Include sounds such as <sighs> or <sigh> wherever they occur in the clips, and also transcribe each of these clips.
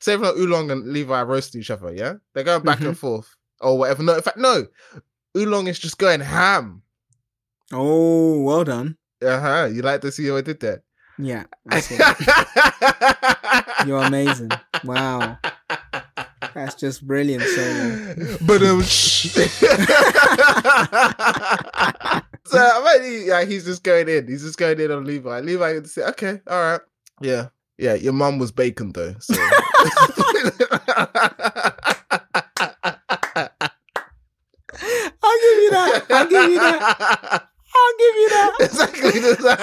say like Oolong and Levi roast each other, yeah, they're going back Mm-hmm. and forth or whatever. No, in fact, no, Oolong is just going ham. Oh, well done. Uh huh. You like to see how I did that? Yeah. <laughs> You're amazing. Wow. That's just brilliant, but um, <laughs> so I mean, he's just going in. He's just going in on Levi. Levi say, "Okay, all right, yeah, yeah, your mum was bacon though. So. <laughs> I'll give you that. I'll give you that. I'll give you that. <laughs> Exactly the same.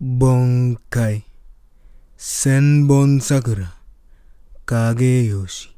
<laughs> Bankai. Senbon Sakura. Kageyoshi.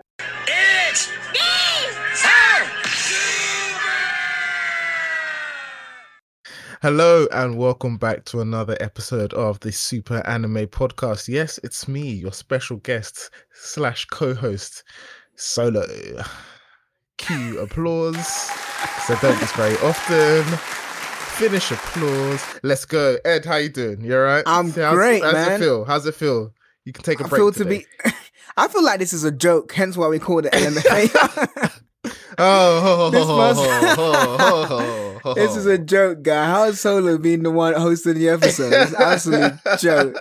Hello and welcome back to another episode of the Super Anime Podcast. Yes, it's me, your special guest slash co-host, Solo. Cue applause. So don't this very often. Finish applause. Let's go. Ed, how you doing? You alright? I'm how's, great, how's man. it feel? How's it feel? You can take a I break. feel to be. <laughs> I feel like this is a joke, hence why we call it <laughs> LMFA. <laughs> Oh, ho, ho, This must- is a joke, guy. How is Solo being the one hosting the episode? It's an absolute joke.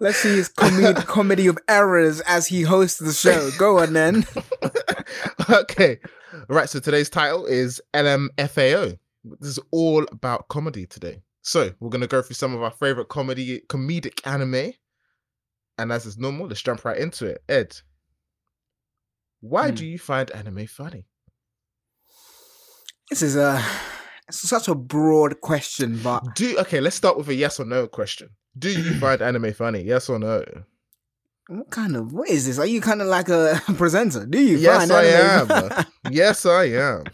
Let's see his com- <laughs> comedy of errors as he hosts the show. Go on then. <laughs> okay. Right. So today's title is LMFAO. This is all about comedy today. So we're gonna go through some of our favorite comedy comedic anime. And as is normal, let's jump right into it. Ed, why Hmm. do you find anime funny? This is a it's such a broad question, but Do okay, let's start with a yes or no question. Do you <clears throat> find anime funny? Yes or no? what kind of what is this? Are you kind of like a <laughs> presenter? Do you Yes, I am. <laughs> yes, I am.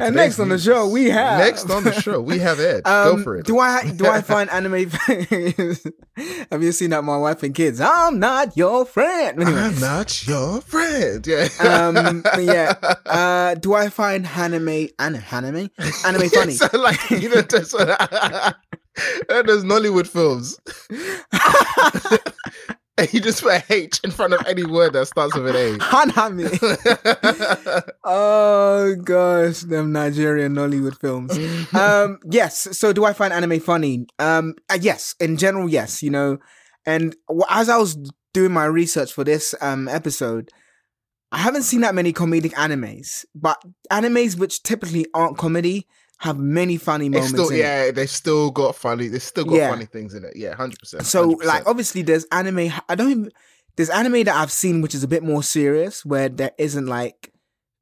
And next on the show, we have- next on the show we have Ed. Um, Go for it. Do I do I <laughs> find anime? <laughs> Have you seen that? My wife and kids. I'm not your friend. Anyway, I'm not your friend. Yeah. um, <laughs> yeah. Uh, do I find anime an anime anime funny? so like you know, there's, there's Nollywood films. <laughs> and you just put a H in front of any word that starts with an A. <laughs> Hanami. <laughs> oh gosh, them Nigerian Nollywood films. Um, yes. So, do I find anime funny? Um, uh, yes. In general, yes. You know, and as I was doing my research for this um episode, I haven't seen that many comedic animes, but animes which typically aren't comedy have many funny moments. still in it. yeah, they've still got funny. They've still got Yeah. funny things in it. Yeah, hundred percent. So like obviously there's anime I don't even there's anime that I've seen which is a bit more serious where there isn't like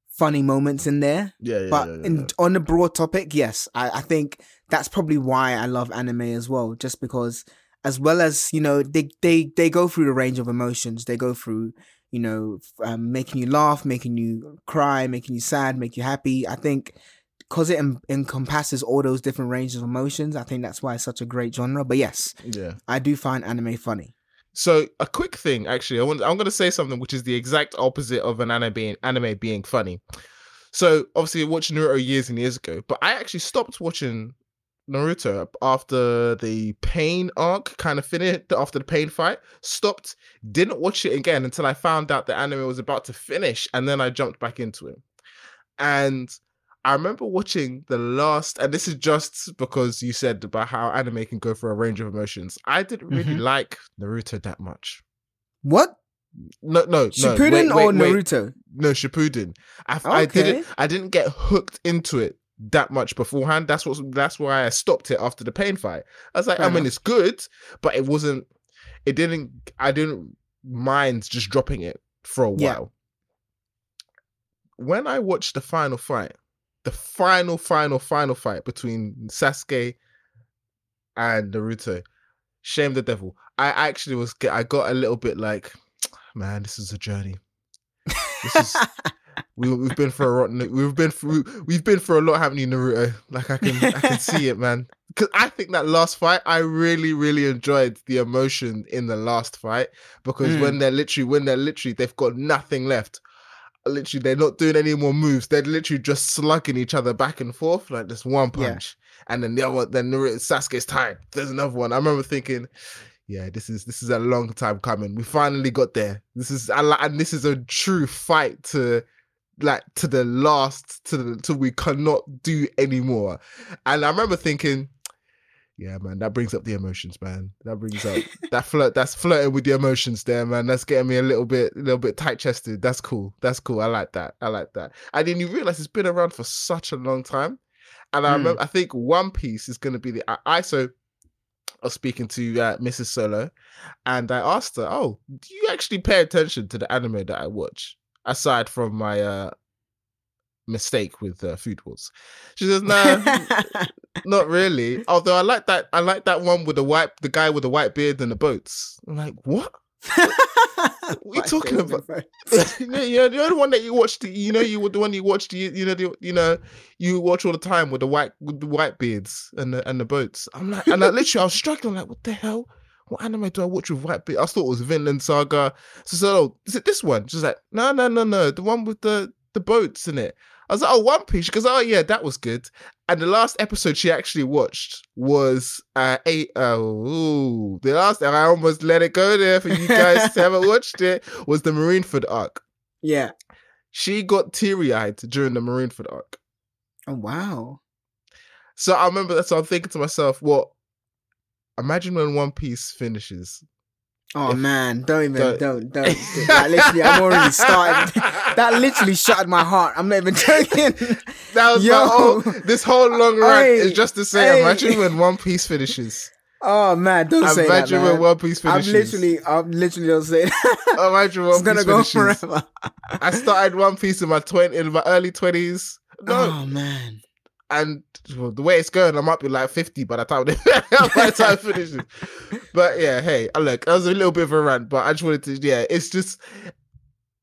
funny moments in there. yeah, yeah, but yeah, yeah, in, on the broad topic, yes, I, I think that's probably why I love anime as well. Just because as well as, you know, they they they go through the range of emotions. They go through, you know, um, making you laugh, making you cry, making you sad, make you happy. I think because it en- encompasses all those different ranges of emotions, I think that's why it's such a great genre. But yes, yeah. I do find anime funny. So a quick thing, actually, I want I'm going to say something which is the exact opposite of an anime being anime being funny. So obviously, I watched Naruto years and years ago, but I actually stopped watching Naruto after the pain arc kind of finished after the pain fight. Stopped, didn't watch it again until I found out the anime was about to finish, and then I jumped back into it. And I remember watching the last, and this is just because you said about how anime can go through a range of emotions. I didn't really Mhm. like Naruto that much. What? No, no, no. Shippuden wait, wait, or wait. Naruto? No, Shippuden. I, I didn't. I didn't get hooked into it that much beforehand. That's what. That's why I stopped it after the pain fight. I was like, Fair I mean, enough. it's good, but it wasn't. It didn't. I didn't mind just dropping it for a Yeah. while. When I watched the final fight, the final, final, final fight between Sasuke and Naruto, shame the devil. I actually was, I got a little bit like, <tsk> man, this is a journey. This is we we've been for a lot. We've been through. We've been for a lot, haven't you, Naruto? Like I can, I can see it, man. <laughs> Because I think that last fight, I really, really enjoyed the emotion in the last fight. Because Mm. when they're literally, when they're literally, they've got nothing left. Literally, they're not doing any more moves. They're literally just slugging each other back and forth like this one Yeah. punch, and then the other, one- then Sasuke's tired. There's another one. I remember thinking, yeah, this is this is a long time coming. We finally got there. This is and this is a true fight to like to the last to the till we cannot do anymore. And I remember thinking, yeah, man, that brings up the emotions, man. That brings up that flirt. That's flirting with the emotions there, man. That's getting me a little bit, a little bit tight chested. That's cool. That's cool. I like that. I like that. And then you realize it's been around for such a long time. And I Mm. remember, I think One Piece is going to be the. I, I so I was speaking to uh, Mrs. Solo, and I asked her, "Oh, do you actually pay attention to the anime that I watch aside from my uh, mistake with uh, Food Wars?" She says, "No, <laughs> <laughs> not really. Although I like that. I like that one with the white, the guy with the white beard and the boats. I'm like, what? <laughs> what you talking about? <laughs> you know, you know the one that you watched. You know, you were the one you watched. You, you know, the, you know, you watch all the time with the white, with the white beards and the and the boats. I'm like, and I <laughs> literally, I was struggling. Like, what the hell? What anime do I watch with white beards? I thought it was Vinland Saga. So, so oh, is it this one? She's like, no, no, no, no, the one with the the boats in it. I was like, oh, One Piece. because oh yeah, that was good. And the last episode she actually watched was uh eight oh ooh, the last I almost let it go there for you guys who haven't <laughs> watched it was the Marineford arc. yeah. She got teary eyed during the Marineford arc. Oh wow. So I remember that so I'm thinking to myself, well, imagine when One Piece finishes. Oh If- man, don't even don't- don't don't. <laughs> don't. Like, literally, I'm already started. That literally shattered my heart. I'm not even <laughs> joking. That was Yo. my whole, this whole long rant Hey, is just to say, hey. imagine when One Piece finishes. Oh man, don't say that, imagine when One Piece finishes. I'm literally, I'm literally don't say that. Oh, imagine when it's One gonna Piece go finishes. forever. I started One Piece in my twenty in my early twenties. No, Oh man. And the way it's going, I might be like fifty by the time <laughs> by the time it finishes. But yeah, hey, uh, look, that was a little bit of a rant, but I just wanted to, yeah, it's just,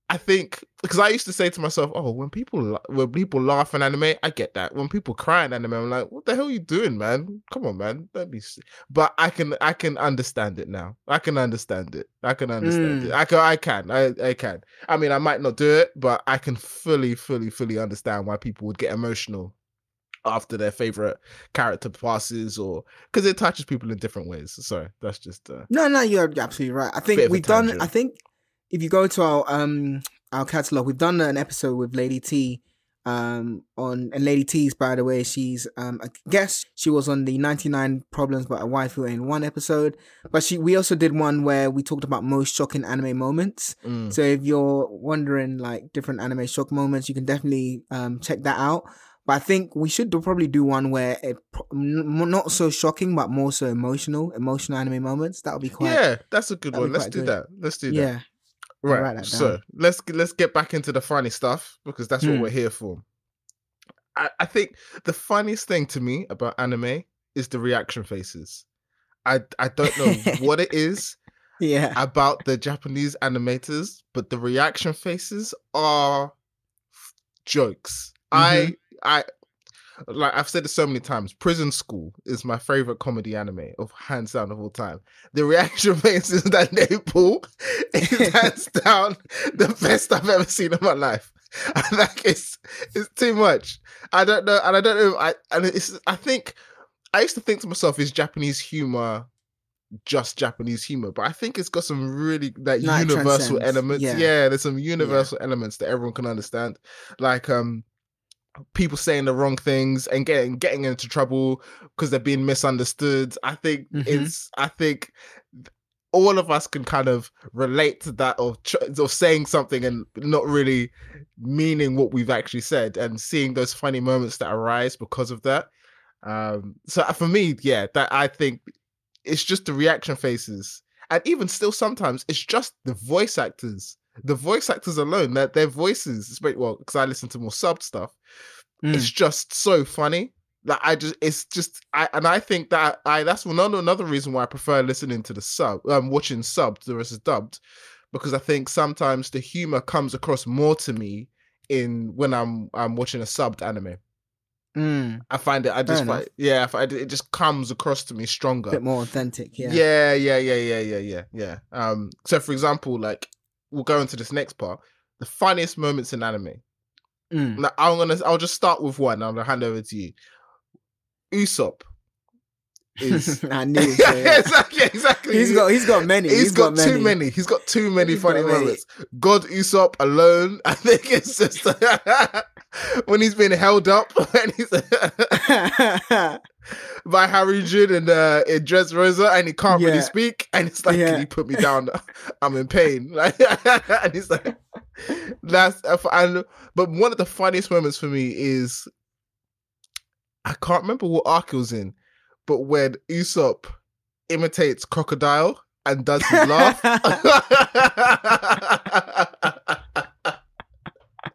I think because I used to say to myself, oh, when people when people laugh in anime, I get that. When people cry in anime, I'm like, what the hell are you doing, man? Come on, man, don't be. s-" But I can I can understand it now. I can understand it. I can understand Mm. it. I can I can I I can. I mean, I might not do it, but I can fully fully fully understand why people would get emotional after their favorite character passes or because it touches people in different ways. So that's just uh, No, no, you're absolutely right. I think we've done. I think if you go to our um our catalog, we've done an episode with Lady T. Um, on and Lady T's by the way, she's um I guess she was on the 99 problems about a Wife Who in one episode, but she we also did one where we talked about most shocking anime moments. mm, So if you're wondering like different anime shock moments, you can definitely um check that out. But I think we should do- probably do one where it not so shocking, but more so emotional, emotional anime moments. That would be quite yeah, that's a good one. Let's do good. that. Let's do that. yeah. Right. So let's let's get back into the funny stuff because that's what Hmm. we're here for. I, I think the funniest thing to me about anime is the reaction faces. I I don't know <laughs> what it is Yeah. about the Japanese animators, but the reaction faces are jokes. I I like I've said it so many times. Prison School is my favorite comedy anime of hands down of all time. The reaction <laughs> faces that they pull is <laughs> hands down the best I've ever seen in my life. <laughs> And like it's it's too much. I don't know, and I don't know. I and it's I think I used to think to myself, is Japanese humor just Japanese humor? But I think it's got some really like No, universal elements. Yeah. Yeah. there's some universal elements that everyone can understand. Like um people saying the wrong things and getting getting into trouble because they're being misunderstood. I think Mhm. it's I think all of us can kind of relate to that of of saying something and not really meaning what we've actually said and seeing those funny moments that arise because of that. Um, so for me, yeah, that I think it's just the reaction faces and even still sometimes it's just the voice actors. The voice actors alone, that their voices, well, because I listen to more sub stuff, Mm. it's just so funny. That I just, it's just, I and I think that I that's another another reason why I prefer listening to the sub, um, watching subbed versus dubbed, because I think sometimes the humor comes across more to me in when I'm I'm watching a subbed anime. Mm. I find it, I just, find, yeah, I find it, just comes across to me stronger. bit more authentic. Yeah. Yeah, yeah, yeah, yeah, yeah, yeah, yeah. Um, so for example, like we'll go into this next part. The funniest moments in anime. Mm. Now, I'm gonna, I'll just start with one. I'm gonna hand over to you. Usopp is. <laughs> I knew. <laughs> it, yeah, yeah. exactly, exactly. He's got he's got many. He's got, too many. He's got too many He's funny got many. moments. God Usopp alone. <laughs> I think it's just when he's been held up and he's by Hajrudin and uh, in Dressrosa, and he can't really speak, and it's like, Yeah. "Can you put me down? I'm in pain." Like, and he's like, "That's." And but one of the funniest moments for me is I can't remember what arc it was in, but when Usopp imitates crocodile and does his laugh. <laughs>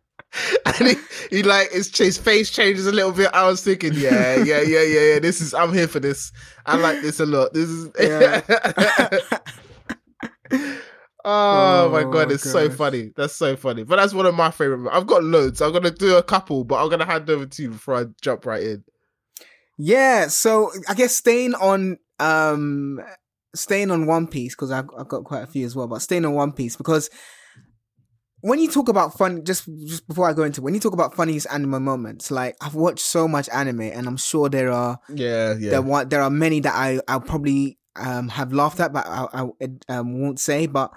and he, he like his, his face changes a little bit. I was thinking, yeah, yeah, yeah, yeah, yeah. This is I'm here for this. I like this a lot. This is <laughs> oh, my Oh, god, it's so funny. That's so funny. But that's one of my favorite. I've got loads. I'm gonna do a couple, but I'm gonna hand over to you before I jump right in. Yeah, so I guess staying on um staying on One Piece because I've, I've got quite a few as well, but staying on One Piece because when you talk about fun, just just before I go into when you talk about funniest anime moments, like I've watched so much anime, and I'm sure there are Yeah, yeah. there wa- there are many that I I'll probably um have laughed at, but I, I um, won't say. But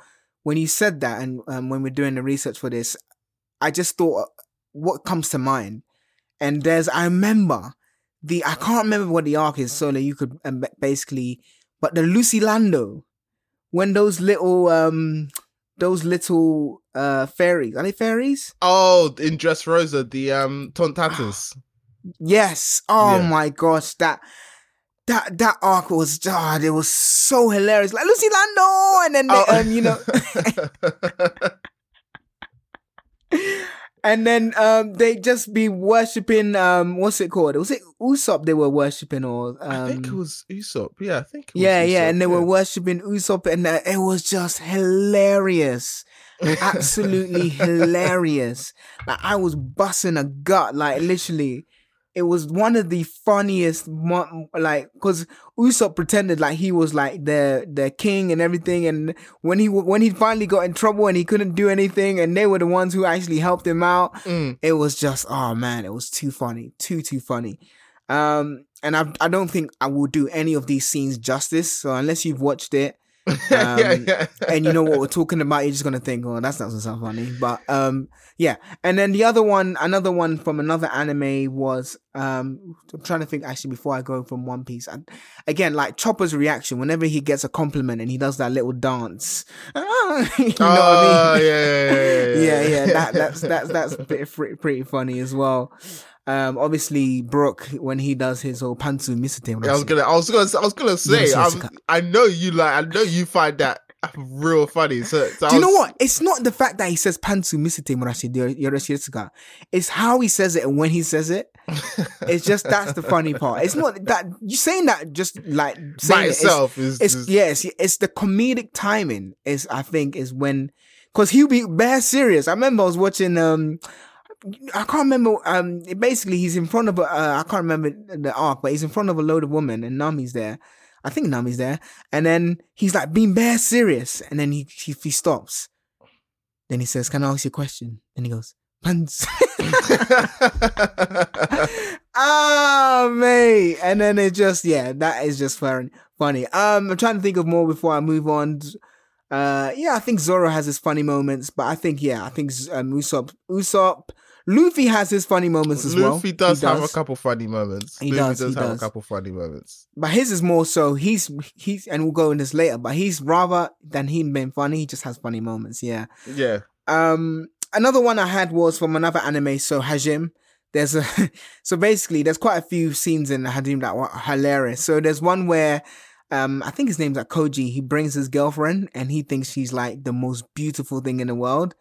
when you said that, and um, when we're doing the research for this, I just thought what comes to mind, and there's I remember the I can't remember what the arc is, so that you could um, basically, but the Lucy Lando, when those little um those little uh fairies are they fairies? Oh, in Dressrosa, the um Tontatus. <gasps> Yes. Oh Yeah. my gosh, that that that arc was God, it was so hilarious. Like Lucy Lando, and then they, Oh. um, you know, <laughs> <laughs> <laughs> and then um they just be worshipping um what's it called? Was it Usopp they were worshipping or um I think it was Usopp. Yeah, I think. It was yeah, yeah, and they were yeah. worshipping Usopp, and uh, it was just hilarious, <laughs> absolutely hilarious. Like I was busting a gut, like literally. It was one of the funniest, like, because Usopp pretended like he was like the the king and everything, and when he when he finally got in trouble and he couldn't do anything, and they were the ones who actually helped him out, Mm. it was just oh man, it was too funny, too too funny. Um, and I I don't think I will do any of these scenes justice. So unless you've watched it <laughs> Um, yeah. and you know what we're talking about, you're just gonna think, oh, that's not so funny. But um, yeah. And then the other one, another one from another anime was um, I'm trying to think actually before I go from One Piece. And again, like Chopper's reaction whenever he gets a compliment and he does that little dance. <laughs> you know what oh, I mean? yeah, yeah, yeah, <laughs> yeah, yeah, yeah, that, that's that's that's pretty pretty funny as well. Um, obviously Brook when he does his whole pantsu misute. I was gonna, I was gonna, I was gonna say, I'm, I know you like, I know you find that real funny. So, so Do you know what? It's not the fact that he says pantsu misute murashi yoroshiretsuga. It's how he says it and when he says it. <laughs> It's just that's the funny part. It's not that you saying that just like by saying it, it's- is, It's, yes, it's the comedic timing. Is I think is when because he'll be bare serious. I remember I was watching. um I can't remember. Um, basically, he's in front of a. Uh, I can't remember the arc, but he's in front of a load of women, and Nami's there. I think Nami's there, and then he's like being bare serious, and then he he, he stops. Then he says, "Can I ask you a question?" And he goes, "Pants." <laughs> ah, mate. And then it just, yeah, that is just fun, funny. Um, I'm trying to think of more before I move on. Uh, yeah, I think Zoro has his funny moments, but I think, yeah, I think um, Usopp, Usopp, Luffy has his funny moments as well. Luffy does He have a couple funny moments. He Luffy does, does he have does. a couple funny moments. But his is more so he's he's and we'll go in this later, but he's rather than him being funny, he just has funny moments, yeah. Yeah. Um, another one I had was from another anime, so Hajime. There's a <laughs> so basically there's quite a few scenes in Hajime that were hilarious. So there's one where um, I think his name's like Koji. He brings his girlfriend, and he thinks she's like the most beautiful thing in the world.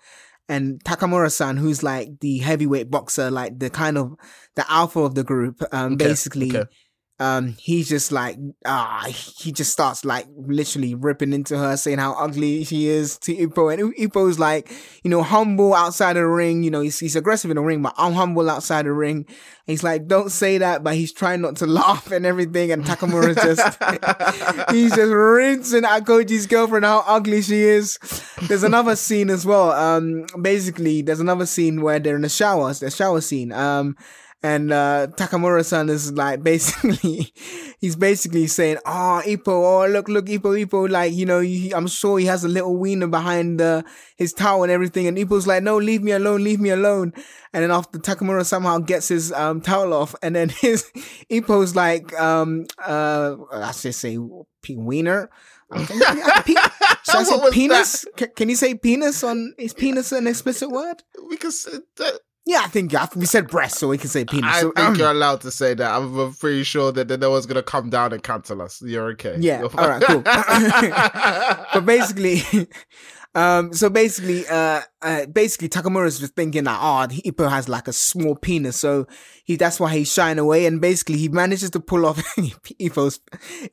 And Takamura-san, who's like the heavyweight boxer, like the kind of the alpha of the group, um, Okay, basically, okay. Um, he's just like, ah, he just starts like literally ripping into her, saying how ugly she is to Ippo. And Ippo's like, you know, humble outside the ring. You know, he's, he's aggressive in the ring, but I'm humble outside the ring. He's like, don't say that, but he's trying not to <laughs> laugh and everything. And Takamura's just, <laughs> he's just rinsing at Koji's girlfriend how ugly she is. There's another scene as well. Um, basically, there's another scene where they're in the showers, the shower scene. Um, and uh, Takamura-san is like basically, <laughs> he's basically saying, "Oh, Ippo, oh look, look, Ippo, Ippo, like you know, he, I'm sure he has a little wiener behind uh, his towel and everything." And Ippo's like, "No, leave me alone, leave me alone." And then after Takamura somehow gets his um, towel off, and then <laughs> his Ippo's like, um, uh, I should say, wiener. I- pe- <laughs> should I say penis? Ca- Can you say penis on? Is penis an explicit word? say that. Yeah, I think I we said breast, so we can say penis. I So, think um, you're allowed to say that. I'm I'm pretty sure that, that no one's gonna come down and cancel us. You're okay. Yeah, You're all right, cool. <laughs> <laughs> but basically, <laughs> um, so basically, uh, uh, basically Takamura's just thinking that oh, Ippo has like a small penis, so he that's why he's shying away, and basically he manages to pull off Ippo's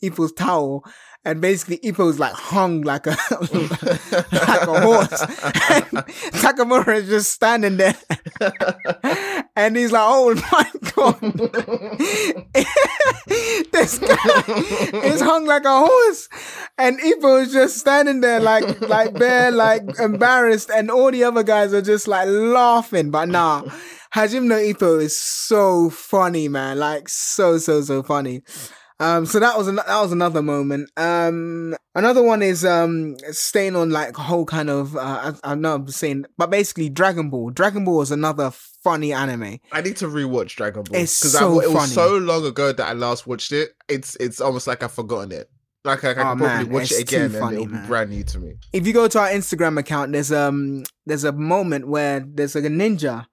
Ippo's towel. And basically, Ippo's like hung like a <laughs> like a horse. And Takamura is just standing there, and he's like, "Oh my god, <laughs> this guy is hung like a horse." And Ippo is just standing there like like bare, like embarrassed, and all the other guys are just like laughing. But nah, Hajime no Ippo is so funny, man. Like so so so funny. Um, so that was an- that was another moment. Um, another one is um staying on like a whole kind of uh, I, I know I'm saying, but basically Dragon Ball. Dragon Ball is another funny anime. I need to rewatch Dragon Ball It's because so it was so long ago that I last watched it. It's it's almost like I've forgotten it. Like I, I can Oh, probably man, watch it again and funny, it'll be man. brand new to me. if you go to our Instagram account, there's um there's a moment where there's like a ninja.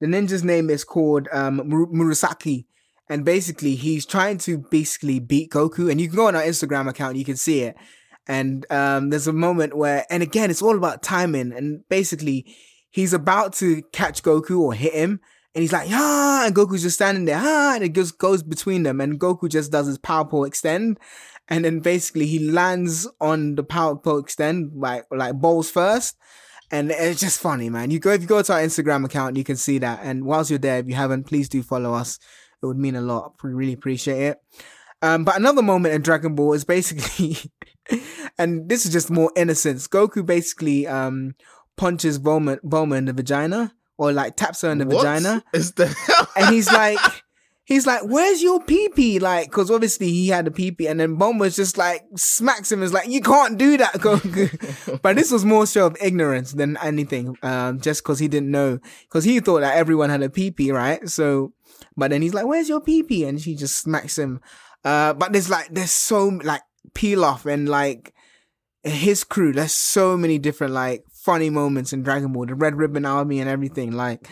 The ninja's name is called um Mur- Murasaki, and basically he's trying to basically beat Goku. And you can go on our Instagram account, you can see it. And um there's a moment where, and again, it's all about timing. And basically, he's about to catch Goku or hit him. And he's like, ah, and Goku's just standing there, ah, and it just goes between them. And Goku just does his power pole extend. And then basically he lands on the power pole extend, like, like balls first. And it's just funny, man. You go, if you go to our Instagram account, you can see that. And whilst you're there, if you haven't, please do follow us. It would mean a lot. We really appreciate it. Um, but another moment in Dragon Ball is basically, <laughs> and this is just more innocence. Goku basically, um, punches Bulma, Bulma in the vagina or like taps her in the What vagina is the and he's <laughs> like, he's like, "Where's your pee pee?" Like, because obviously he had a pee pee, and then Bulma's just like smacks him. Is like, "You can't do that, Goku." <laughs> but this was more show of ignorance than anything, um, just because he didn't know, because he thought that everyone had a pee pee, right? So, but then he's like, "Where's your pee pee?" And she just smacks him. Uh, but there's like, there's so like Pilaf and like his crew. There's so many different like funny moments in Dragon Ball, the Red Ribbon Army and everything. Like,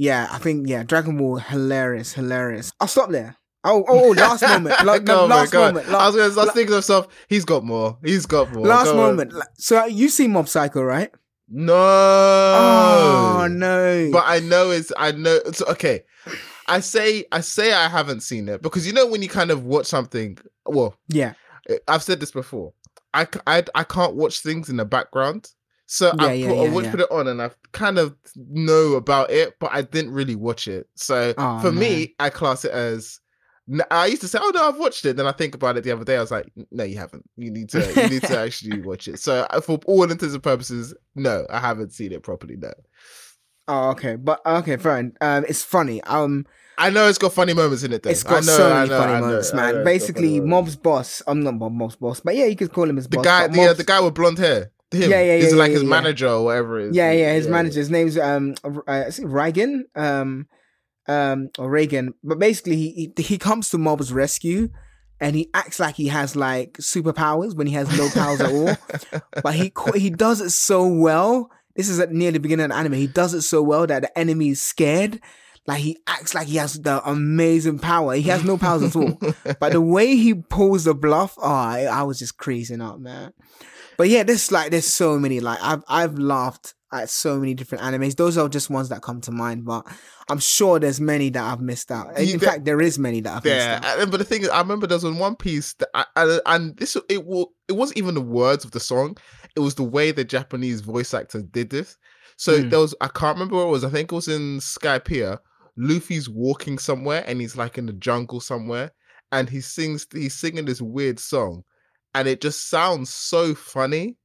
yeah, I think yeah, Dragon Ball hilarious, hilarious. I'll stop there. Oh, oh, oh last <laughs> moment, like, Go on, last on. moment, I was, gonna, I was thinking to myself, he's got more. He's got more. last Go moment. Like, So you see Mob Psycho, right? No. Oh no! But I know it's I know it's okay. I say I say I haven't seen it because you know when you kind of watch something. Well, yeah, I've said this before. I, I, I can't watch things in the background. So Yeah, I, yeah, put, I would yeah. put it on and I kind of know about it, but I didn't really watch it. So Oh, for man. me, I class it as. I used to say, "Oh no, I've watched it." Then I think about it the other day. I was like, "No, you haven't. You need to. You need to <laughs> actually watch it." So uh, for all intents and purposes, no, I haven't seen it properly. No, Oh, okay, but okay, fine. Um, it's funny. Um, I know it's got funny moments in it. Though. it's got I know, so many know, funny know, moments, man. funny Basically. Mob's boss. I'm not Mob's boss, but yeah, you could call him his the boss. guy, the, uh, the guy with blonde hair. Him. Yeah, yeah, He's yeah, like yeah, his yeah. manager or whatever it is. Yeah, yeah, his manager. His name's um uh, is Reigen um um or Reigen. But basically, he he, comes to Mob's rescue, and he acts like he has like superpowers when he has no powers at all. <laughs> But he he does it so well. This is at near the beginning of the anime. He does it so well that the enemy is scared. like he acts like he has the amazing power. He has no powers at all. <laughs> But the way he pulls the bluff, oh, I, I was just creasing up, man. But yeah, there's like there's so many. Like I've I've laughed at so many different animes. Those are just ones that come to mind, but I'm sure there's many that I've missed out. In You- fact, there is many that I've Yeah, missed out. but the thing is, I remember there was One Piece, that I, I, and this it wa- it wasn't even the words of the song; it was the way the Japanese voice actors did this. So Hmm. there was I can't remember where it was. I think it was in Skypiea. Luffy's walking somewhere, and he's like in the jungle somewhere, and he sings he's singing this weird song, and it just sounds so funny.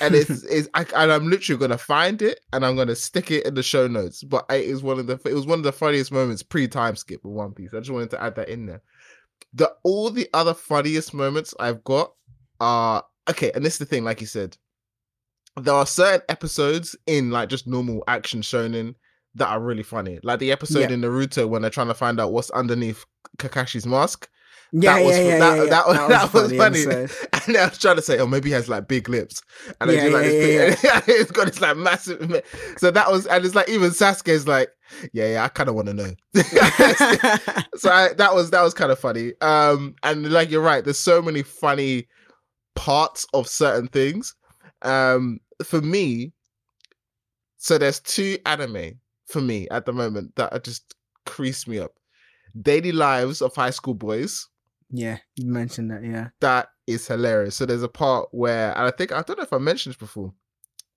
and <laughs> it's, it's I, and I'm literally gonna find it and I'm gonna stick it in the show notes. But it is one of the it was one of the funniest moments pre time skip with One Piece. I just wanted to add that in there. The all the other funniest moments I've got are okay, and this is the thing, like you said, there are certain episodes in like just normal action shonen that are really funny. Like the episode Yeah. in Naruto when they're trying to find out what's underneath Kakashi's mask. Yeah, that was yeah, fu- yeah, that- yeah, yeah. that was- that was funny. episode. <laughs> And I was trying to say, oh, maybe he has like big lips. And Yeah, I do like yeah, this <laughs> big, it's got this like massive. So that was, and it's like even Sasuke's like, yeah, yeah, I kind of want to know. <laughs> so I, that was that was kind of funny. Um, and like you're right, there's so many funny parts of certain things. Um, for me, so there's two anime for me at the moment that are just crease me up. Daily Lives of High School Boys yeah, you mentioned that. Yeah, that is hilarious. So there's a part where, and I think I don't know if I mentioned this before.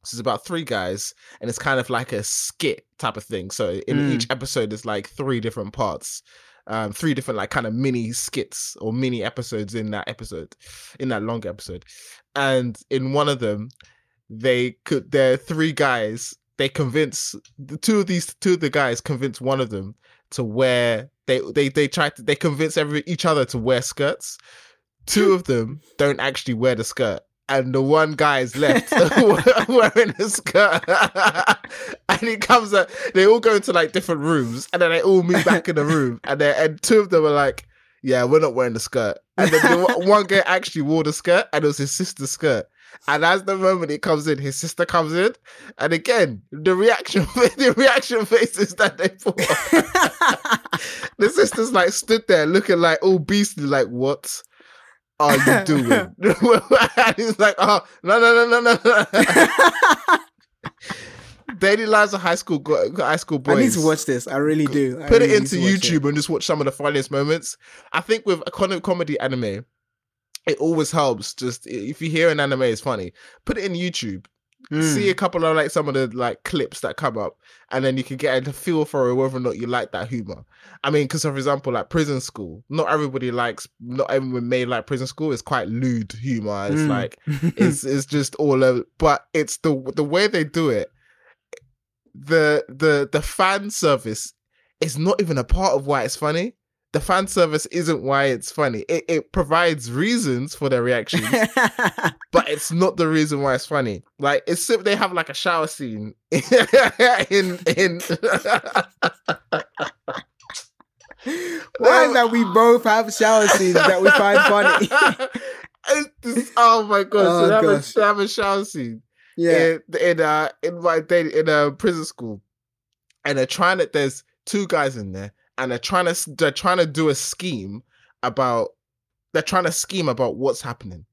This is about three guys, and it's kind of like a skit type of thing. So in Mm. each episode, there's like three different parts, um, three different like kind of mini skits or mini episodes in that episode, in that long episode. And in one of them, they could. There are three guys. They convince the two of these two of the guys convince one of them to wear. They they they try to they convince every each other to wear skirts. Two of them don't actually wear the skirt and the one guy is left <laughs> <laughs> wearing a skirt. <laughs> And he comes up they all go into like different rooms and then they all meet back in the room and then and two of them are like yeah we're not wearing the skirt. And then the one- one guy actually wore the skirt and it was his sister's skirt and as the moment he comes in his sister comes in and again the reaction <laughs> the reaction faces that they put <laughs> the sister's like stood there looking like all beastly, like, what are you doing? <laughs> and he's like, oh, no, no, no, no, no, no. Daily Lives of High School go- High School Boys. I need to watch this. I really do. I Put really it into YouTube and just watch some of the funniest moments. I think with a comedy anime, it always helps. Just if you hear an anime is funny, put it in YouTube. Mm. See a couple of like some of the like clips that come up, and then you can get a feel for whether or not you like that humor. I mean, because for example, like Prison School, not everybody likes, not everyone may like Prison School. It's quite lewd humor. It's Mm. like it's <laughs> it's just all over, but it's the the way they do it. The the the fan service is not even a part of why it's funny. The fan service isn't why it's funny. It it provides reasons for their reactions <laughs> but it's not the reason why it's funny. Like it's sim- they have like a shower scene <laughs> in in <laughs> Why is that we both have shower scenes that we find funny? It's just- oh my god! Oh, so they have, a, they have a shower scene yeah. in in uh in my day in a prison school, and they're trying to. There's two guys in there, and they're trying to they're trying to do a scheme about. They're trying to scheme about what's happening.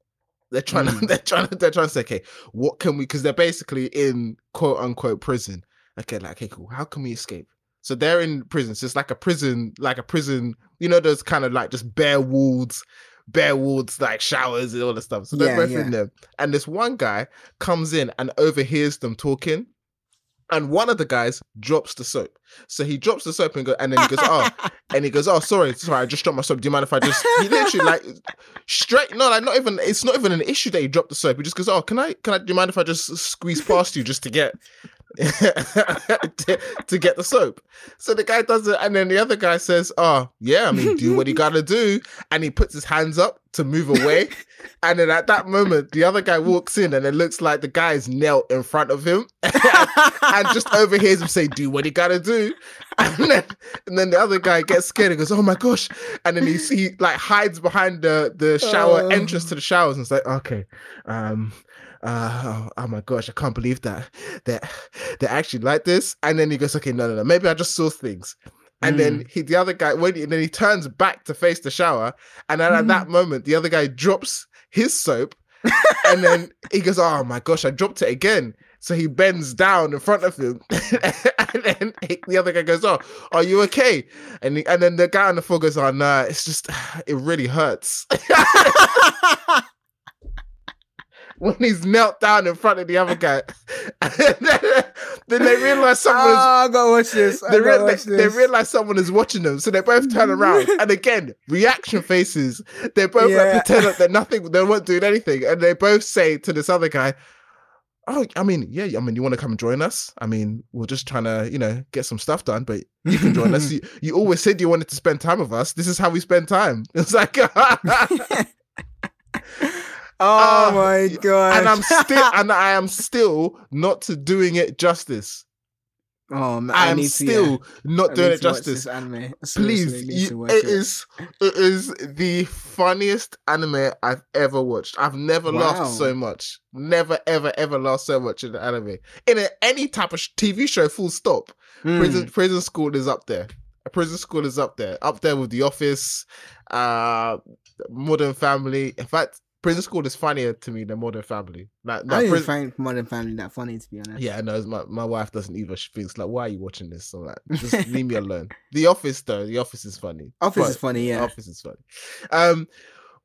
They're trying to. <laughs> Mm. They're trying to. They're trying to say, okay, what can we? Because they're basically in quote unquote prison. Okay, like okay, cool. How can we escape? So they're in prison. So it's like a prison, like a prison. You know, those kind of like just bare walls, bare walls, like showers and all the stuff. So they're Yeah, both yeah. in there, and this one guy comes in and overhears them talking. And one of the guys drops the soap. So he drops the soap and go, and then he goes, "Oh," <laughs> and he goes, "Oh, sorry, sorry, I just dropped my soap. Do you mind if I just?" He literally like straight, no, like not even. It's not even an issue that he dropped the soap. He just goes, "Oh, can I? Can I? Do you mind if I just squeeze past you just to get <laughs> to, to get the soap?" So the guy does it, and then the other guy says, "Oh, yeah, I mean, do what you gotta do," and he puts his hands up to move away. <laughs> And then at that moment, the other guy walks in, and it looks like the guy's knelt in front of him, <laughs> and just overhears him say, "Do what you gotta do," and then and then the other guy gets scared and goes, "Oh my gosh!" And then he he like hides behind the the shower Oh. entrance to the showers and it's like, "Okay, um, uh, oh my gosh, I can't believe that that they actually like this. And then he goes, okay, no, no, no, maybe I just saw things. And then he, the other guy, when and then he turns back to face the shower, and then at that moment, the other guy drops his soap, and then <laughs> he goes, "Oh my gosh, I dropped it again." So he bends down in front of him, <laughs> and then he- the other guy goes, "Oh, are you okay?" And he, and then the guy on the floor goes, "Oh no, it's just <sighs> it really hurts." <laughs> <laughs> when he's knelt down in front of the other guy, then, <laughs> then they realize someone's Oh, ah, I gotta watch this. I they, watch they, this. they realize someone is watching them, so they both turn around, <laughs> and again, reaction faces. They both Yeah. like pretend like they're nothing, they weren't doing anything, and they both say to this other guy, "Oh, I mean, yeah, I mean, you want to come and join us? I mean, we're just trying to, you know, get some stuff done, but you can join us. You, you always said you wanted to spend time with us. This is how we spend time." It's like, oh Ah, my god! and I'm still, <laughs> and I am still not doing it justice. oh man, I I am need to, still yeah. not I doing it justice. Anime. please Seriously, you, watch it is it is the funniest anime i've ever watched i've never Wow. laughed so much never ever ever laughed so much in an anime in a, any type of sh- tv show full stop Mm. prison prison school is up there prison school is up there up there with the office uh modern family in fact prison school is funnier to me than modern family like I no, didn't Pris- find Modern Family that funny, to be honest. yeah, no, my, my wife doesn't either. She thinks like, why are you watching this? So like, just <laughs> leave me alone. The Office though, The Office is funny. Office But- is funny, yeah. Office is funny. Um,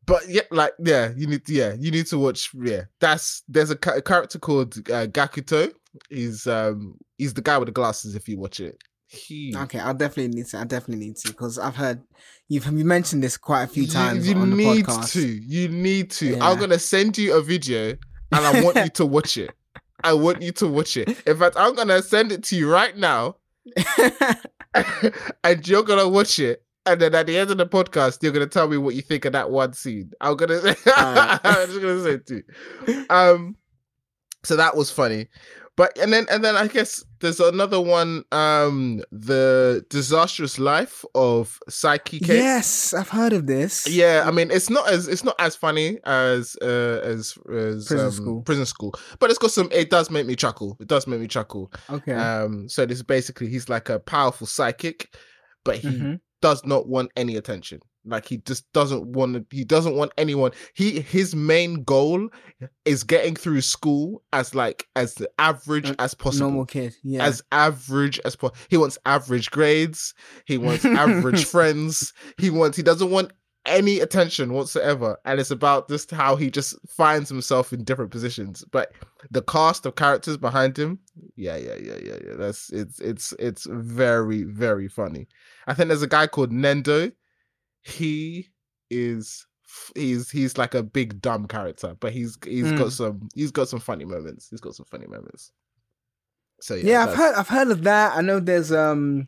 but yeah, like yeah, you need to yeah, you need to watch. Yeah, that's there's a, ca- a character called uh, Gakuto. He's um he's the guy with the glasses. If you watch it, he Okay, I'll definitely need to. I definitely need to because I've heard you've you mentioned this quite a few times You, on the need podcast. to. You need to. Yeah. I'm gonna send you a video, and I want you to watch it. I want you to watch it. In fact, I'm gonna send it to you right now. <laughs> and you're gonna watch it. And then at the end of the podcast, you're gonna tell me what you think of that one scene. I'm gonna <laughs> Alright. I'm just gonna say it to you. Um so that was funny. But and then and then I guess there's another one, um, the disastrous life of Saiki K. yes, I've heard of this. Yeah, I mean it's not as it's not as funny as uh as as Prison um, School. prison school, but it's got some. It does make me chuckle. It does make me chuckle. Okay. Um, so this is basically he's like a powerful psychic, but he Mhm. does not want any attention. Like he just doesn't want to, he doesn't want anyone. He his main goal is getting through school as like as the average Uh, as possible. Normal kid. Yeah. As average as possible. He wants average grades. He wants average <laughs> friends. He wants. He doesn't want any attention whatsoever. And it's about just how he just finds himself in different positions. But the cast of characters behind him, yeah, yeah, yeah, yeah, yeah. That's it's it's it's very very funny. I think there's a guy called Nendo. He is he's he's like a big dumb character, but he's he's Mm. got some he's got some funny moments. He's got some funny moments. So yeah, yeah, I've heard. I've heard of that. I know there's um,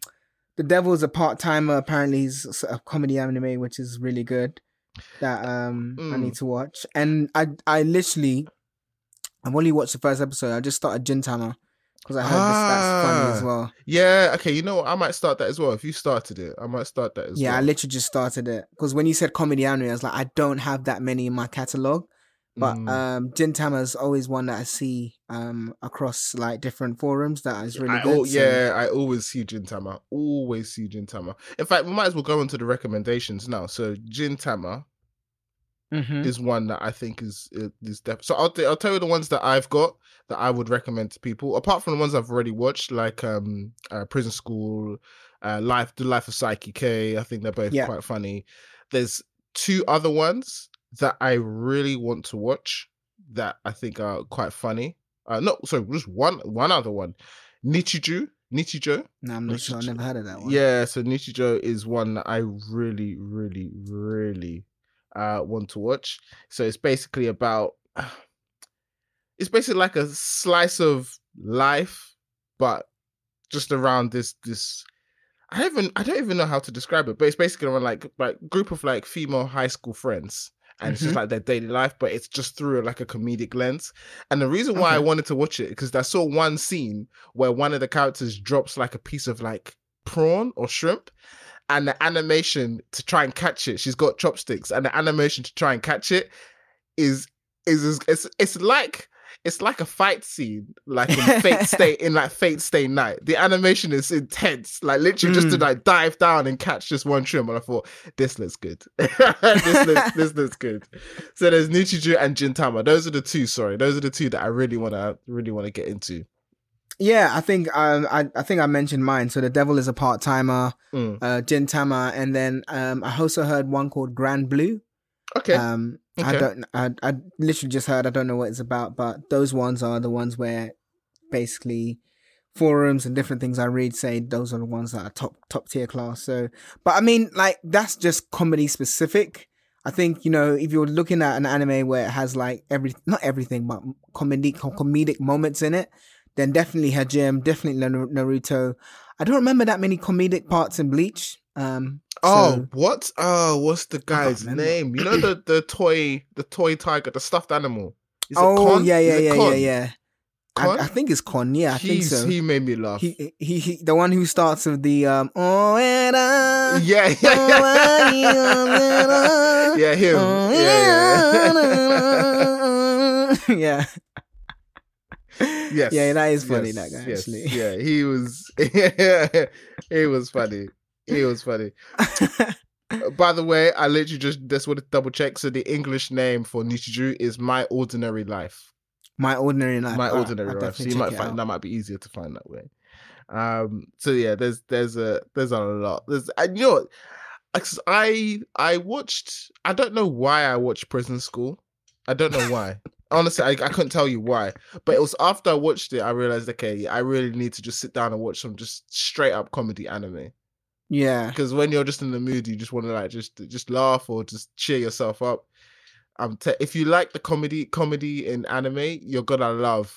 the Devil's a part timer. Apparently, he's a comedy anime, which is really good. That um, I Mm. need to watch. And I, I literally, I've only watched the first episode. I just started Gintama because I heard this, that's funny as Ah. well. Yeah, okay. You know, what? I might start that as well. If you started it, I might start that as well. Yeah, I literally just started it because when you said comedy anime, I was like, I don't have that many in my catalog. But Mm. um, is always one that I see um across like different forums that is really I, good. al- so- yeah, I always see Gintama. Always see Gintama. In fact, we might as well go into the recommendations now. So Gintama Mhm. is one that I think is is def- so I'll I'll tell you the ones that I've got that I would recommend to people. Apart from the ones I've already watched, like um uh, Prison School, uh, Life the Life of Saiki K. I think they're both Yeah. quite funny. There's two other ones that I really want to watch that I think are quite funny. Uh, no, sorry, just one one other one, Nichiju. Nichijou. No, I'm not Which sure. I never heard of that one. Yeah, so Nichijou is one that I really, really, really uh want to watch. So it's basically about <sighs> it's basically like a slice of life, but just around this this I don't even I don't even know how to describe it, but it's basically around like like group of like female high school friends. And it's just Mhm. like their daily life, but it's just through like a comedic lens. And the reason why I wanted to watch it because I saw one scene where one of the characters drops like a piece of like prawn or shrimp, and the animation to try and catch it, she's got chopsticks, and the animation to try and catch it is is, is it's it's like it's like a fight scene, like in Fate <laughs> Stay in like Fate Stay Night. The animation is intense, like literally just to Mm. like dive down and catch just one trim. And I thought this looks good. <laughs> this looks this looks good. So there's Nichijou and Gintama. Those are the two. Sorry, those are the two that I really want to really want to get into. Yeah, I think um, I I think I mentioned mine. So the devil is a part timer, Mm. uh, Gintama, and then um, I also heard one called Grand Blue. Okay. Um, I don't. I I literally just heard. I don't know what it's about, but those ones are the ones where basically forums and different things I read say those are the ones that are top top tier class. So, but I mean, like that's just comedy specific. I think you know if you're looking at an anime where it has like every not everything but comedy com- comedic moments in it, then definitely Hajime, definitely Naruto. I don't remember that many comedic parts in Bleach. Um, Oh, so- what? Oh, what's the guy's name? You know the <clears throat> the toy the toy tiger, the stuffed animal. Is it oh yeah, yeah, yeah, yeah, yeah. I, I think it's Kon. Yeah, I think so. He made me laugh. he, he, he, the one who starts with the um. Oh, and I, yeah, yeah, yeah. <laughs> Yeah, him. oh, Yeah, yeah. yeah. Yes. Yeah, that is funny. yes, that guy yes, actually. Yeah, he was. <laughs> he was funny. He was funny. <laughs> By the way, I literally just just want to double check. So the English name for Nichijou is My Ordinary Life. My ordinary life. my ordinary I'll life. So you might find out. that might be easier to find that way. Um. So yeah, there's there's a there's a lot. There's and you know, I I watched. I don't know why I watched Prison School. I don't know why. <laughs> Honestly, I, I couldn't tell you why. But it was after I watched it, I realized okay, I really need to just sit down and watch some just straight up comedy anime. Yeah. Because when you're just in the mood, you just want to like just just laugh or just cheer yourself up. Um, te- if you like the comedy comedy in anime, you're gonna love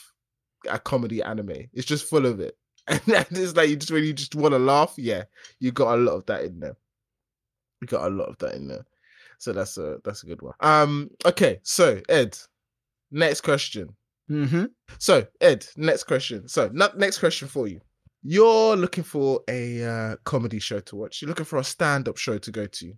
a comedy anime. It's just full of it, <laughs> and it's like you just when you just want to laugh, yeah, you got a lot of that in there. You got a lot of that in there, so that's a that's a good one. Um, okay, so Ed, next question. Mm-hmm. So Ed, next question. So no- next question for you. You're looking for a uh, comedy show to watch. You're looking for a stand-up show to go to,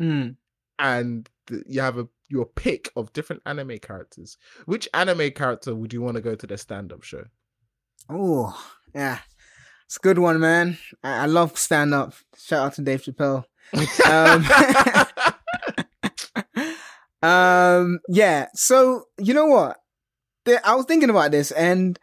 Mm. and th- you have a your pick of different anime characters. Which anime character would you want to go to their stand-up show? Oh, yeah. It's a good one, man. I, I love stand up. Shout out to Dave Chappelle. <laughs> um <laughs> yeah so you know what? There, i was thinking about this and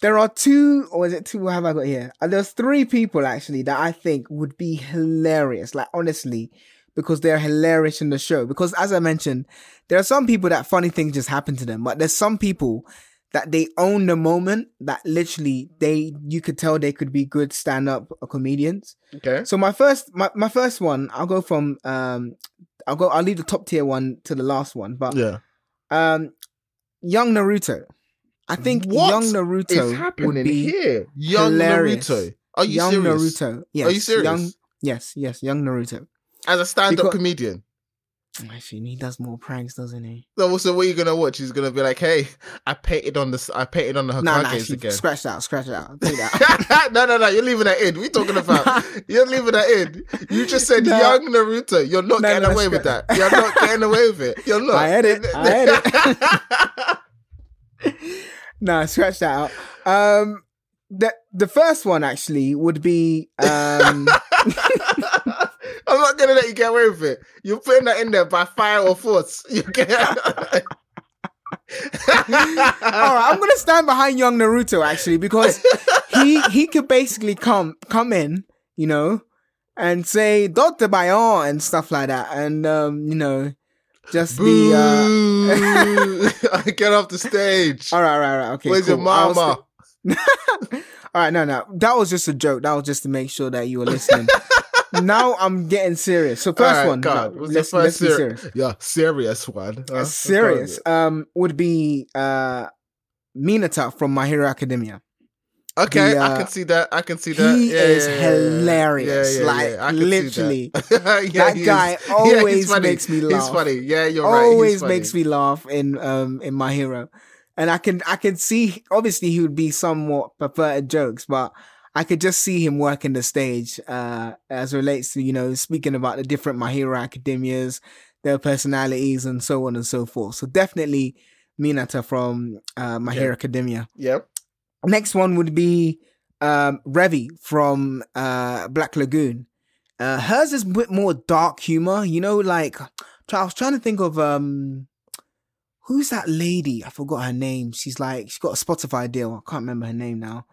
there are two or is it two what have i got here? Uh, there's three people actually that i think would be hilarious like honestly because they're hilarious in the show. Because as i mentioned there are some people that funny things just happen to them but there's some people that they own the moment that literally they you could tell they could be good stand-up comedians. Okay. so my first, my, my first one, I'll go from um, I'll go, I'll leave the top tier one to the last one, but Yeah. um, young Naruto. I think What young Naruto happening would be here. Young hilarious. Naruto. Are you young serious? Naruto. Yes, Are you serious? Young, yes, yes, young Naruto. As a stand-up Because- comedian. Actually, he does more pranks, doesn't he? So, so what are you gonna watch? He's gonna be like, "Hey, I painted on this. I painted on the Hokages Nah, nah, again." scratch <laughs> that, scratch that. That. no, no, no. You're leaving that in. we're talking about? <laughs> You're leaving that in. You just said No. young Naruto. You're not No, getting no, away with that. <laughs> You're not getting away with it. You're not. I edit, I nah, scratch that out. Um, the the first one actually would be um. I'm not gonna let you get away with it. You're putting that in there by fire or force. <laughs> You get. <laughs> All right, I'm gonna stand behind young Naruto actually because <laughs> he he could basically come come in, you know, and say Dattebayo and stuff like that, and um, you know, just be uh. Get off the stage. All right, all right, all right. Okay. Where's your cool. Was mama? all right, no, no, that was just a joke. That was just to make sure that you were listening. Now I'm getting serious. So first Alright, one, God, no, let's, the first let's be serious. Yeah, serious one. Huh? Serious um would be uh Mineta from My Hero Academia. Okay, the, I uh, can see that. I can see that. he Yeah, is yeah, hilarious. Like yeah, I can see that. literally, <laughs> that is- <laughs> guy always makes me laugh. He's funny. Yeah, you're right. always He's funny. makes me laugh in um in My Hero, and I can I can see obviously he would be somewhat perverted jokes, but I could just see him working the stage uh as relates to you know speaking about the different My Hero Academias, their personalities, and so on and so forth. So definitely Mineta from uh, My Yeah. Hero Academia. Yep. Next one would be um, Revy from uh, Black Lagoon. Uh, hers is a bit more dark humor, you know. Like I was trying to think of um, who's that lady? I forgot her name. She's like she's got a Spotify deal. I can't remember her name now.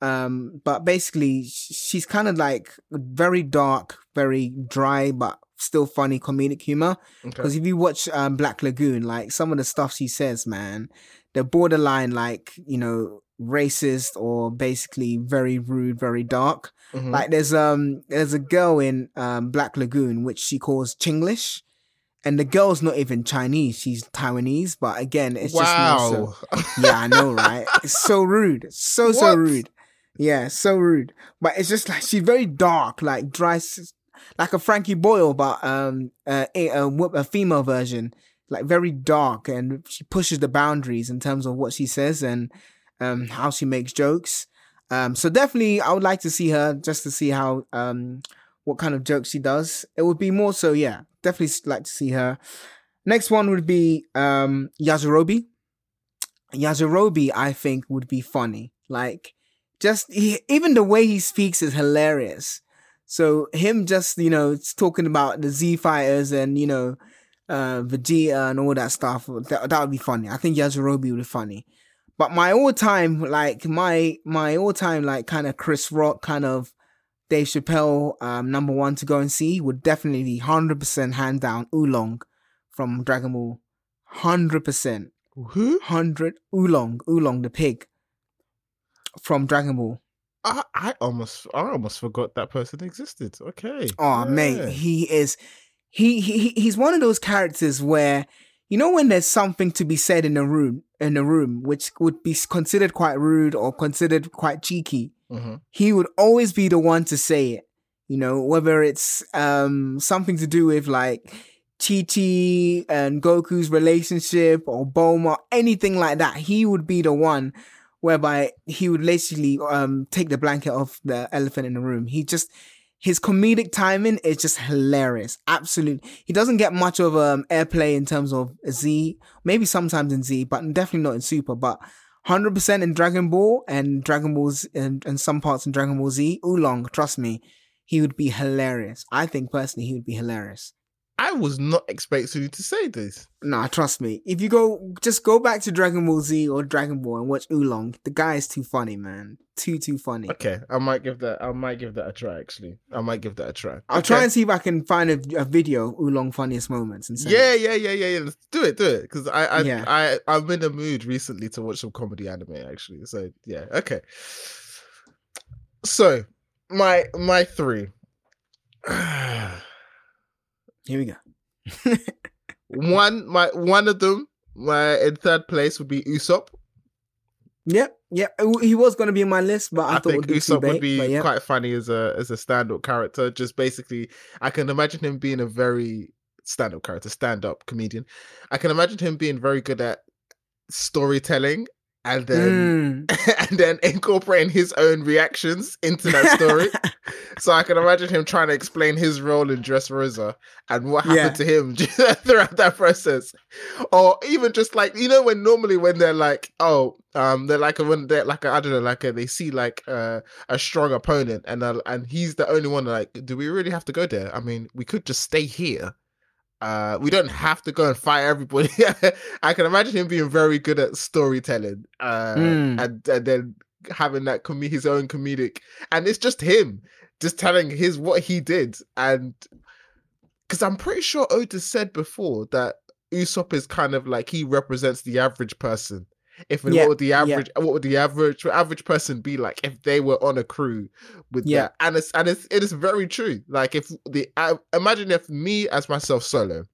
Um, but basically, she's kind of like very dark, very dry, but still funny comedic humor. Okay. Because if you watch um, Black Lagoon, like some of the stuff she says, man, they're borderline like you know racist or basically very rude, very dark. Mhm. Like there's um there's a girl in um Black Lagoon which she calls Chinglish, and the girl's not even Chinese; she's Taiwanese. But again, it's just more so- wow. yeah, I know, <laughs> right? It's so rude. So so rude. Yeah, so rude. But it's just like she's very dark, like dry, like a Frankie Boyle, but um, uh, a, a, a female version, like very dark, and she pushes the boundaries in terms of what she says and um how she makes jokes. Um, so definitely, I would like to see her just to see how um what kind of jokes she does. It would be more so, yeah. Definitely like to see her. Next one would be um Yajirobe. Yajirobe, I think, would be funny. Like, just he, even the way he speaks is hilarious. So him just you know talking about the Z fighters and you know uh Vegeta and all that stuff that that would be funny. I think Yajirobe would be funny. But my all time like my my all time like kind of Chris Rock kind of Dave Chappelle um number one to go and see would definitely be hundred percent hand down Oolong from Dragon Ball. Hundred percent. Who? Hundred Oolong. Oolong the pig from Dragon Ball. I, I almost I almost forgot that person existed. Okay. Oh Yeah. mate, he is he, he he's one of those characters where you know when there's something to be said in a room in a room which would be considered quite rude or considered quite cheeky. Mhm. He would always be the one to say it. You know, whether it's um something to do with like Chi Chi and Goku's relationship or Bulma, anything like that, he would be the one whereby he would literally um take the blanket off the elephant in the room. He just his comedic timing is just hilarious. Absolute. He doesn't get much of um airplay in terms of Z, maybe sometimes in Z, but definitely not in Super. But hundred percent in Dragon Ball and Dragon Balls and, and some parts in Dragon Ball Z. Oolong, trust me, he would be hilarious. I think personally he would be hilarious. I was not expecting you to say this. Nah, trust me. If you go, just go back to Dragon Ball Z or Dragon Ball and watch Oolong. The guy is too funny, man. Too too funny. Okay, I might give that. I might give that a try. Actually, I might give that a try. I'll Okay. try and see if I can find a, a video of Oolong funniest moments and Yeah, yeah, yeah, yeah, yeah. Let's do it, do it. Because I, I, Yeah. I, I'm in a mood recently to watch some comedy anime. Actually, so yeah, okay. So my my three. <sighs> Here we go. <laughs> one my one of them my in third place would be Usopp. Yep, yep. He was going to be in my list, but I, I, thought think would be Usopp would be yeah. quite funny as a as a stand-up character. Just basically, I can imagine him being a very stand-up character, stand-up comedian. I can imagine him being very good at storytelling and then Mm. <laughs> and then incorporating his own reactions into that story. <laughs> so I can imagine him trying to explain his role in Dressrosa and what happened Yeah. to him <laughs> throughout that process, or even just like you know when normally when they're like oh um they're like when they're like I don't know like uh they see like uh, a strong opponent and uh, and he's the only one like do we really have to go there? I mean we could just stay here. Uh, we don't have to go and fight everybody. <laughs> I can imagine him being very good at storytelling, uh, Mm. and, and then having that com- his own comedic, and it's just him just telling his what he did, and because I'm pretty sure Otis said before that Usopp is kind of like he represents the average person. If Yeah, what would the yeah. average what would the average average person be like if they were on a crew with Yeah. that? And it's and it's it is very true. Like if the imagine if me as myself solo,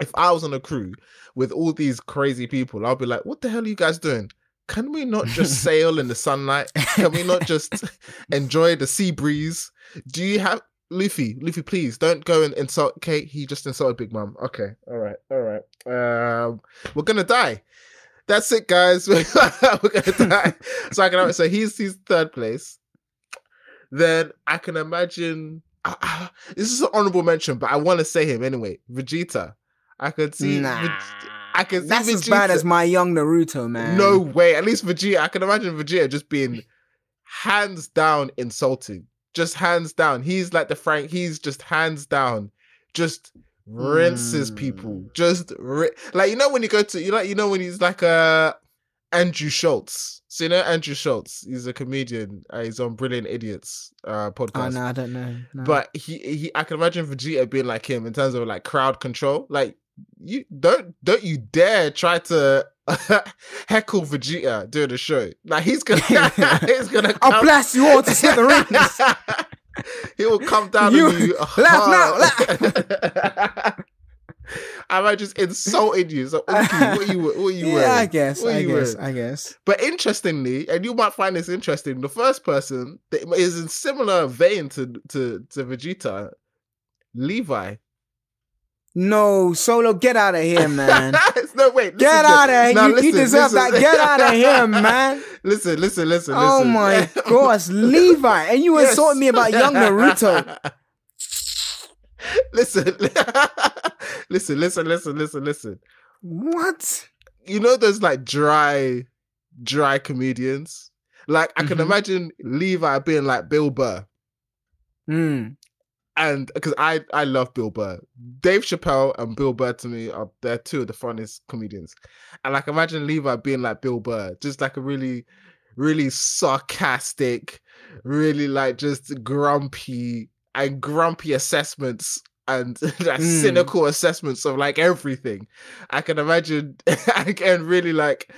if I was on a crew with all these crazy people, I'll be like, what the hell are you guys doing? Can we not just <laughs> sail in the sunlight? Can we not just <laughs> enjoy the sea breeze? Do you have Luffy? Luffy, please don't go and insult. Okay, he just insulted Big Mom. Okay, all right, all right. Um, we're gonna die. That's it, guys. <laughs> we're gonna die. So I can. So he's he's third place. Then I can imagine. ah, ah, this is an honorable mention, but I want to say him anyway. Vegeta. I could see. Nah. Veg- I can see That's as bad as my young Naruto, man. No way. At least Vegeta, I can imagine Vegeta just being hands down insulting. Just hands down. He's like the Frank. He's just hands down. Just rinses Mm. people. Just ri- like you know when you go to you like you know when he's like uh Andrew Schulz. So you know Andrew Schulz. He's a comedian. Uh, he's on Brilliant Idiots uh Oh podcast. no, I don't know. No. But he, he, I can imagine Vegeta being like him in terms of like crowd control. Like you don't, don't you dare try to <laughs> heckle Vegeta during the show. Like he's gonna, <laughs> he's gonna. I'll come- blast you all to <laughs> smithereens. <laughs> he will come down You- on you. <laughs> laugh hard. <laughs> I might just insulting you. So, what you, what you yeah, wearing? I guess. What I you guess. wearing? I guess. But interestingly, and you might find this interesting, the first person that is in similar vein to to, to Vegeta, Levi. No, Solo, get out of here, <laughs> man. no, wait. Get out of here. now you, you listen, deserve listen. that. Get out of here, <laughs> man. Listen, listen, listen, listen. Oh my <laughs> gosh, Levi. And you Yes. insulting me about young Naruto. listen, listen, listen, listen, listen, listen. What? You know those like dry, dry comedians? Like I can Mhm. imagine Levi being like Bill Burr. Mm. And because I I love Bill Burr, Dave Chappelle and Bill Burr to me are they're two of the funniest comedians, and like imagine Levi being like Bill Burr, just like a really, really sarcastic, really like just grumpy and grumpy assessments and <laughs> like Mm. cynical assessments of like everything. I can imagine <laughs> again really like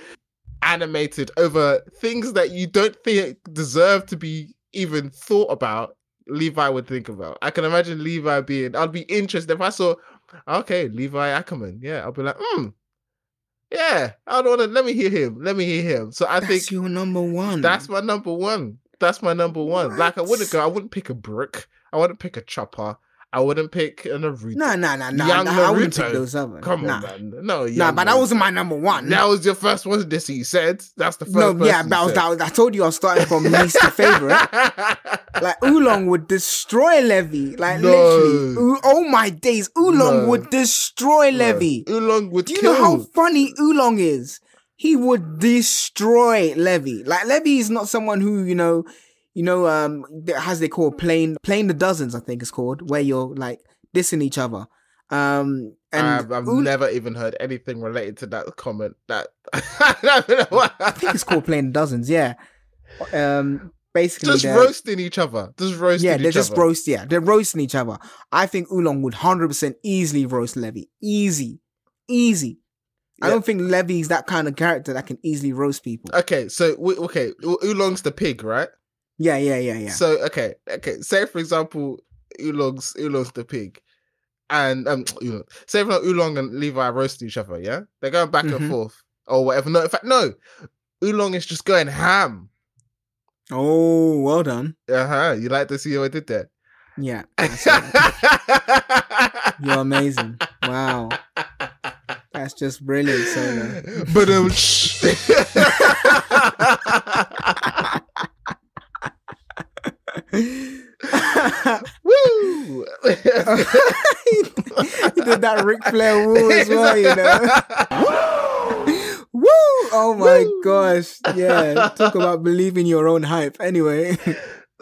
animated over things that you don't think deserve to be even thought about Levi would think about. I can imagine Levi being. I'd be interested if I saw, okay, Levi Ackerman. Yeah, I'll be like, hmm, yeah. I don't want to. Let me hear him. Let me hear him. So I That's think your number one. that's my number one. That's my number one. Like I wouldn't go. I wouldn't pick a Brook. I wouldn't pick a chopper. I wouldn't pick a Naruto. Nah, nah, nah, nah. Young nah I wouldn't pick those other. Come nah. on, man. No, Nah, young but that wasn't my number one. That was your first one. This you said. That's the first. no, yeah, but I, was. I, was- I told you I was starting from <laughs> least to favorite. Like Oolong would destroy Levi. Like No. literally. Oh my days, Oolong No. would destroy Levi. Oolong would Do you kill. know how funny Oolong is? He would destroy Levi. Like Levi is not someone who you know, you know, um, they call playing playing the dozens. I think it's called where you're like dissing each other. Um, and I've, I've Ool- never even heard anything related to that comment. That <laughs> I. I think it's called playing dozens. Yeah. Um, basically, just roasting each other. Just roasting. Yeah, they're each just other. roast. Yeah, they're roasting each other. I think Oolong would hundred percent easily roast Levi. Easy, easy. I Yeah. don't think Levi's that kind of character that can easily roast people. Okay, so okay, Oolong's the pig, right? Yeah, yeah, yeah, yeah. So okay, okay. Say for example, Oolong's Oolong's the pig, and um, <tsk> Oolong, say for example, Oolong and Levi are roasting each other. Yeah, they're going back Mhm. and forth or whatever. No, in fact, no. Oolong is just going ham. oh, well done. Uh huh. You like to see how I did that? Yeah, <laughs> you're amazing. Wow, that's just brilliant, Solo. but um. <laughs> <laughs> <laughs> Woo! <laughs> he did that Ric Flair woo as well, you know. Woo! Oh my Woo. gosh. Yeah. Talk about believing your own hype. Anyway.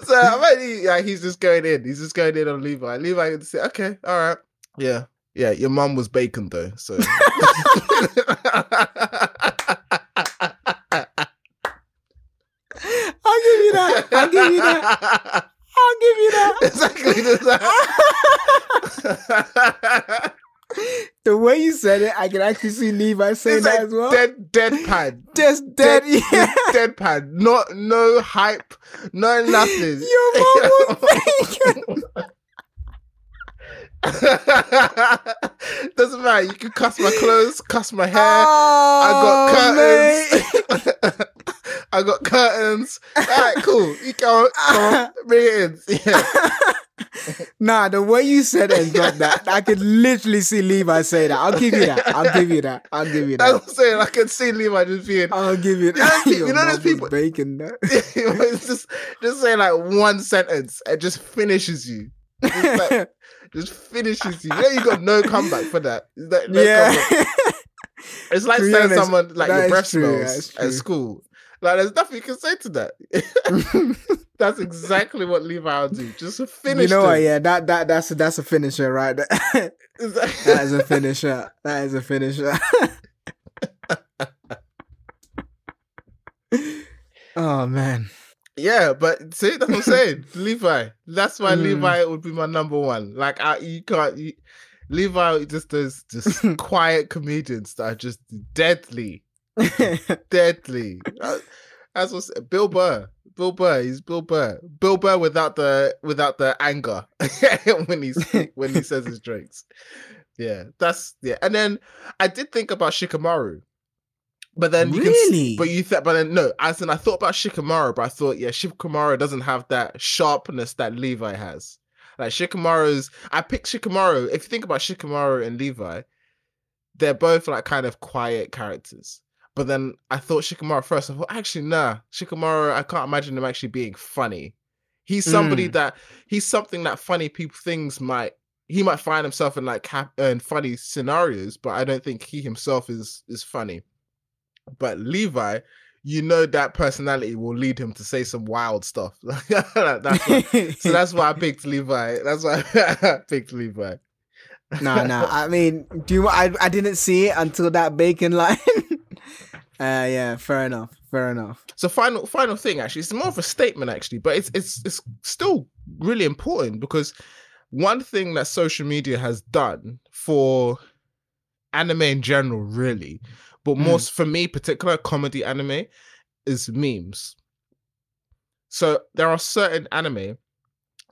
So I he, yeah, he's just going in. He's just going in on Levi. Levi would say, "Okay, all right, yeah, yeah." Your mum was bacon though, so. <laughs> I'll give you that. I'll give you that. I'll give you that. Exactly. that. <laughs> The way you said it, I can actually see Levi saying it's that like as well. dead, deadpan. Just dead. Dead- Yeah. deadpan. Not no hype, no nothing. Your mom <laughs> was bacon. <laughs> Doesn't matter. You can cuss my clothes, cuss my hair. Oh, <laughs> I got curtains. I got curtains. All right, cool. You go, come on, bring it in. Yeah. <laughs> Nah, the way you said it and dropped that, I could literally see Levi say that. I'll give you that. I'll give you that. I'll give you that. I'm saying. I can see Levi just being, I'll give you You know that. those Your people- you know those people- bacon. It's just, just say like one sentence and just finishes you. Just, like, <laughs> just finishes you. Know, you got no comeback for that. That no yeah. <laughs> It's like saying honest, someone like your breath true, smells at school. Like there's nothing you can say to that. <laughs> That's exactly what Levi will do. Just finish. you know them. what? Yeah, that that that's a, that's a finisher, right? that is a finisher. That is a finisher. oh man. Yeah, but see, that's what I'm saying. <laughs> Levi. That's why Mm. Levi would be my number one. Like, I, you can't. You, Levi just does just <laughs> quiet comedians that are just deadly, <laughs> deadly. Uh, That's what's Bill Burr. Bill Burr. He's Bill Burr. Bill Burr without the without the anger when he's when he says his drinks. Yeah, that's yeah. And then I did think about Shikamaru. But then you can, Really? but you thought, but then no, as in I thought about Shikamaru, but I thought, yeah, Shikamaru doesn't have that sharpness that Levi has. Like Shikamaru's, I picked Shikamaru. If you think about Shikamaru and Levi, they're both like kind of quiet characters. But then I thought Shikamaru first. I thought, actually, nah, Shikamaru, I can't imagine him actually being funny. He's somebody Mm. that he's something that funny people things might he might find himself in like uh, in funny scenarios, but I don't think he himself is is funny. But Levi, you know that personality will lead him to say some wild stuff. <laughs> that's so that's why I <laughs> picked Levi. That's why <laughs> I picked Levi. no, no. I mean, do you? I I didn't see it until that bacon line. uh, yeah, fair enough. Fair enough. So final final thing actually, it's more of a statement actually, but it's it's it's still really important because one thing that social media has done for anime in general, really, but more mm. s- for me, particular comedy anime, is memes. So there are certain anime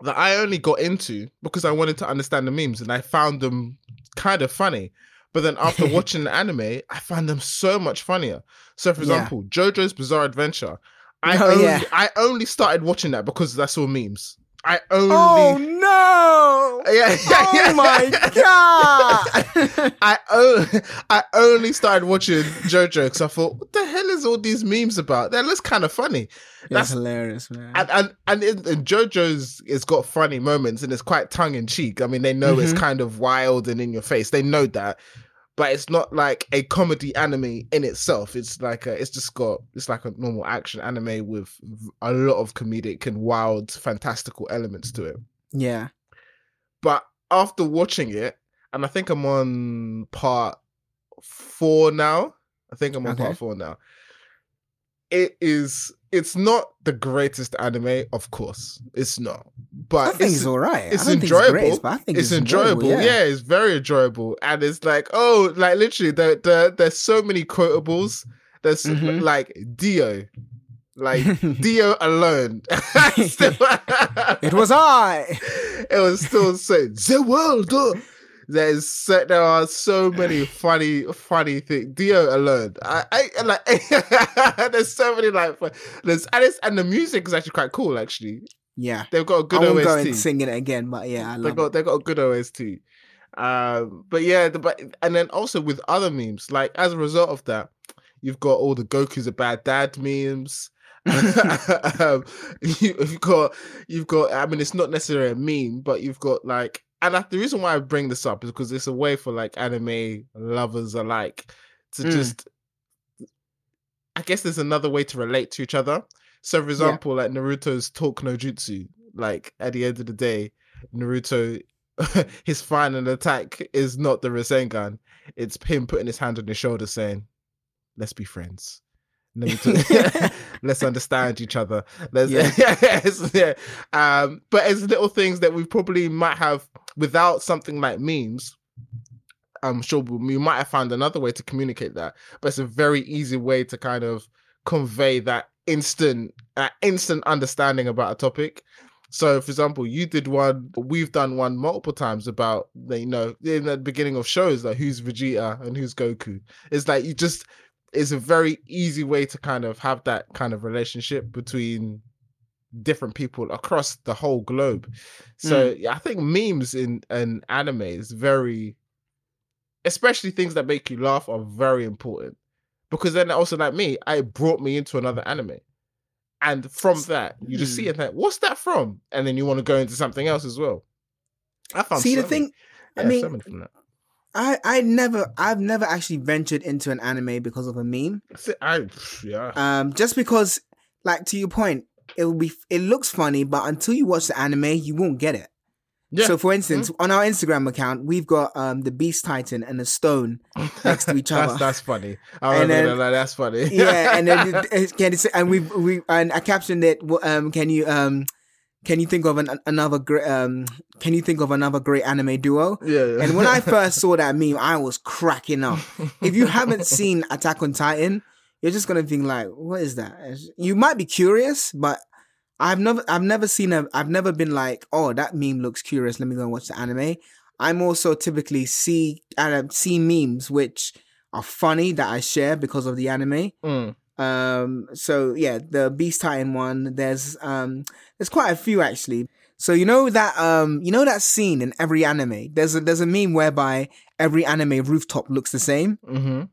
that I only got into because I wanted to understand the memes and I found them kind of funny. But then after <laughs> watching the anime, I found them so much funnier. So for Yeah. example, JoJo's Bizarre Adventure. I Oh, only yeah. I only started watching that because I saw memes. I only Oh no! yeah, yeah, yeah. Oh my god! <laughs> I o- I only started watching JoJo because I thought, what the hell is all these memes about? That looks kind of funny. That's That's hilarious, man. and and and, in, and JoJo's it's got funny moments and it's quite tongue in cheek. I mean, they know it's Mhm. kind of wild and in your face. They know that, but it's not like a comedy anime in itself. It's like a, it's just got it's like a normal action anime with a lot of comedic and wild, fantastical elements to it. yeah. But after watching it, and I think I'm on part four now. I think I'm on Okay. part four now. It is. It's not the greatest anime, of course. It's not. But I think it's, it's all right. it's I don't think enjoyable. It's, great, but I think it's enjoyable. yeah. it's very enjoyable, and it's like oh, like literally, there, there, there's so many quotables. There's Mhm. like Dio, like <laughs> Dio alone. Still- <laughs> <laughs> it was I. it was still so the world. There's so, there are so many <sighs> funny funny things. Dio alone, I, I like. <laughs> there's so many like there's and it's and the music is actually quite cool. Actually, Yeah. they've got a good won't go OST. and sing it again, but yeah, I They love got it. they got a good OST. Um, but yeah, the, but and then also with other memes, like as a result of that, you've got all the Goku's a bad dad memes. <laughs> <laughs> um, you, you've got you've got. I mean, it's not necessarily a meme, but you've got like, and I, the reason why I bring this up is because it's a way for like anime lovers alike to Mm. just. I guess there's another way to relate to each other. So, for example, like Naruto's talk no jutsu, like at the end of the day, Naruto, <laughs> his final attack is not the Rasengan. It's him putting his hand on his shoulder saying, let's be friends. Let me t- <laughs> <laughs> let's understand each other. Let's, Yeah. yes, yeah. Um, but it's little things that we probably might have without something like memes. I'm sure we might have found another way to communicate that, but it's a very easy way to kind of convey that instant, uh, instant understanding about a topic. So, for example, you did one, we've done one multiple times about, you know, in the beginning of shows, like who's Vegeta and who's Goku. It's like you just, it's a very easy way to kind of have that kind of relationship between different people across the whole globe. So, yeah, I think memes in an anime is very, especially things that make you laugh, are very important because then also like me, it brought me into another anime. And from that, you just see Hmm. it like, what's that from? And then you want to go into something else as well. I found See so the many- thing, yeah, I mean, so from that. I I never I've never actually ventured into an anime because of a meme. I yeah. Um, just because, like to your point, it will be it looks funny, but until you watch the anime, you won't get it. Yeah. So, for instance, on our Instagram account, we've got um the Beast Titan and the Stone next to each <laughs> other. that's that's funny. I And then- that. That's funny. yeah, <laughs> and then can it, and we we and I captioned it. Um, can you um, can you think of an, another great um, can you think of another great anime duo? yeah, yeah. And when I first saw that <laughs> meme, I was cracking up. If you haven't seen Attack on Titan, you're just gonna think like, what is that? You might be curious, but I've never I've never seen a I've never been like, oh, that meme looks curious. Let me go and watch the anime. I'm also typically see uh, see memes which are funny that I share because of the anime. Mm. Um, so yeah, the Beast Titan one. There's um, there's quite a few actually. So you know that um, you know that scene in every anime. There's a there's a meme whereby every anime rooftop looks the same. hmm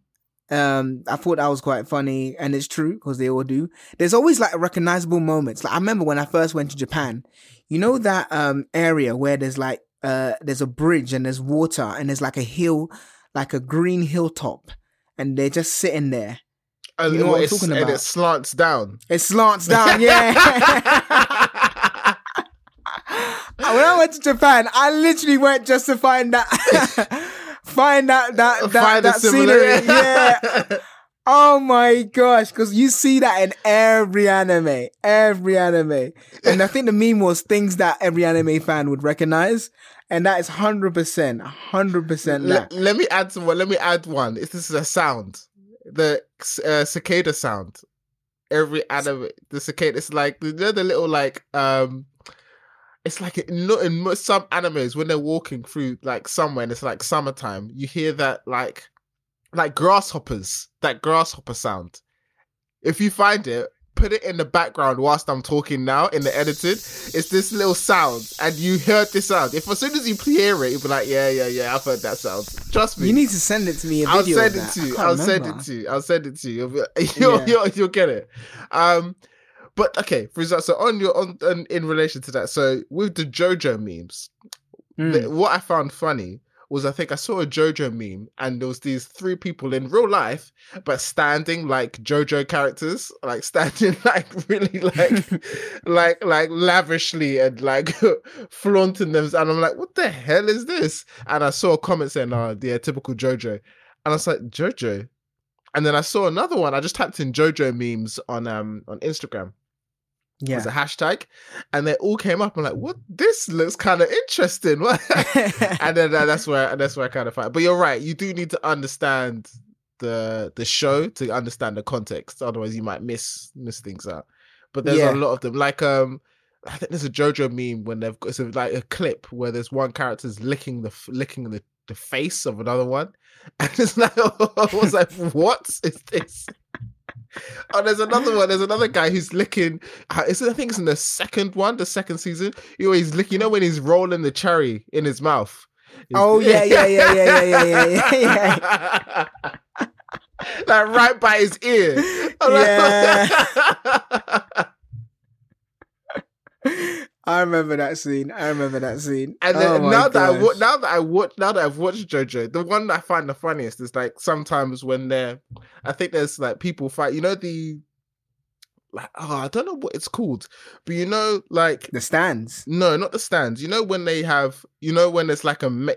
Um, I thought that was quite funny, and it's true because they all do. There's always like recognizable moments. Like I remember when I first went to Japan. You know that um area where there's like uh there's a bridge and there's water and there's like a hill, like a green hilltop, and they're just sitting there. And, You know what I'm talking and it slants down. It slants down, yeah. <laughs> <laughs> when I went to Japan, I literally went just to find that, <laughs> find that that that, that scenery. Yeah. <laughs> Oh my gosh, because you see that in every anime, every anime, and I think the meme was things that every anime fan would recognize, and that is hundred percent, hundred percent let, let me add some. Let me add one. This is a sound, the uh, cicada sound. Every anime, the cicada. It's like you know the little like um. It's like in, in some animes when they're walking through like somewhere and it's like summertime. You hear that like like grasshoppers. That grasshopper sound. If you find it, put it in the background whilst I'm talking now in the edited. It's this little sound, and you heard this sound. If as soon as you hear it, you'll be like, yeah, yeah, yeah, I've heard that sound. Trust me. You need to send it to me. I'll send it to you. I'll send it to you. I'll send it to you. You'll, be, you'll, Yeah. you'll, you'll get it. Um, but okay, for example, so on your on, on in relation to that, so with the JoJo memes, Mm. the- what I found funny was I think I saw a JoJo meme and there was these three people in real life, but standing like JoJo characters, like standing <laughs> like really like <laughs> like like lavishly and like <laughs> flaunting them. And I'm like, what the hell is this? And I saw a comment saying, "Oh, yeah, typical JoJo," and I was like, JoJo. And then I saw another one. I just typed in JoJo memes on um on Instagram yeah. as a hashtag, and they all came up. I'm like, what? This looks kind of interesting. <laughs> and then uh, that's where that's where I kind of find. But you're right. You do need to understand the the show to understand the context. Otherwise, you might miss miss things out. But there's Yeah. a lot of them. Like um, I think there's a JoJo meme when they've got like a clip where there's one character's licking the licking the the face of another one, <laughs> and it's like <laughs> I was like, what is this? <laughs> oh, there's another one. There's another guy who's licking. Uh, I think it's in the second one, the second season. He always licking. You know when he's rolling the cherry in his mouth. He's, oh yeah, yeah, yeah, yeah, yeah, yeah, yeah. yeah. <laughs> like right by his ear. Yeah. <laughs> I remember that scene. I remember that scene. And then Oh now that I wa- now that I watch now that I've watched JoJo, the one that I find the funniest is like sometimes when they're, I think there's like people fight. You know the, like oh I don't know what it's called, but you know like the stands. No, not the stands. You know when they have, you know when there's like a, me-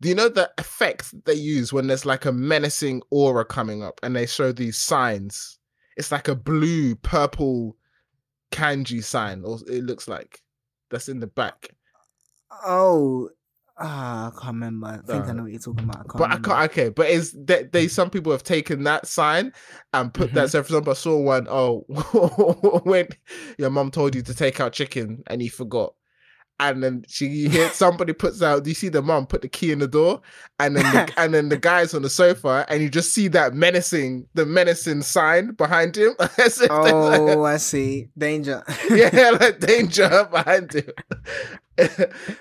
do you know the effect they use when there's like a menacing aura coming up and they show these signs? It's like a blue, purple kanji sign, or it looks like that's in the back. Oh, ah, I can't remember. I think I know what you're talking about. I can't But I can't. Okay, but is that they? Some people have taken that sign and put that. So, for example, I saw one. Oh, <laughs> when your mom told you to take out chicken and you forgot, and then she you hear somebody puts out. You see the mom put the key in the door, and then the, <laughs> and then the guy's on the sofa, and you just see that menacing, the menacing sign behind him. <laughs> As like- Oh, <laughs> I see. Danger. yeah, like danger behind him.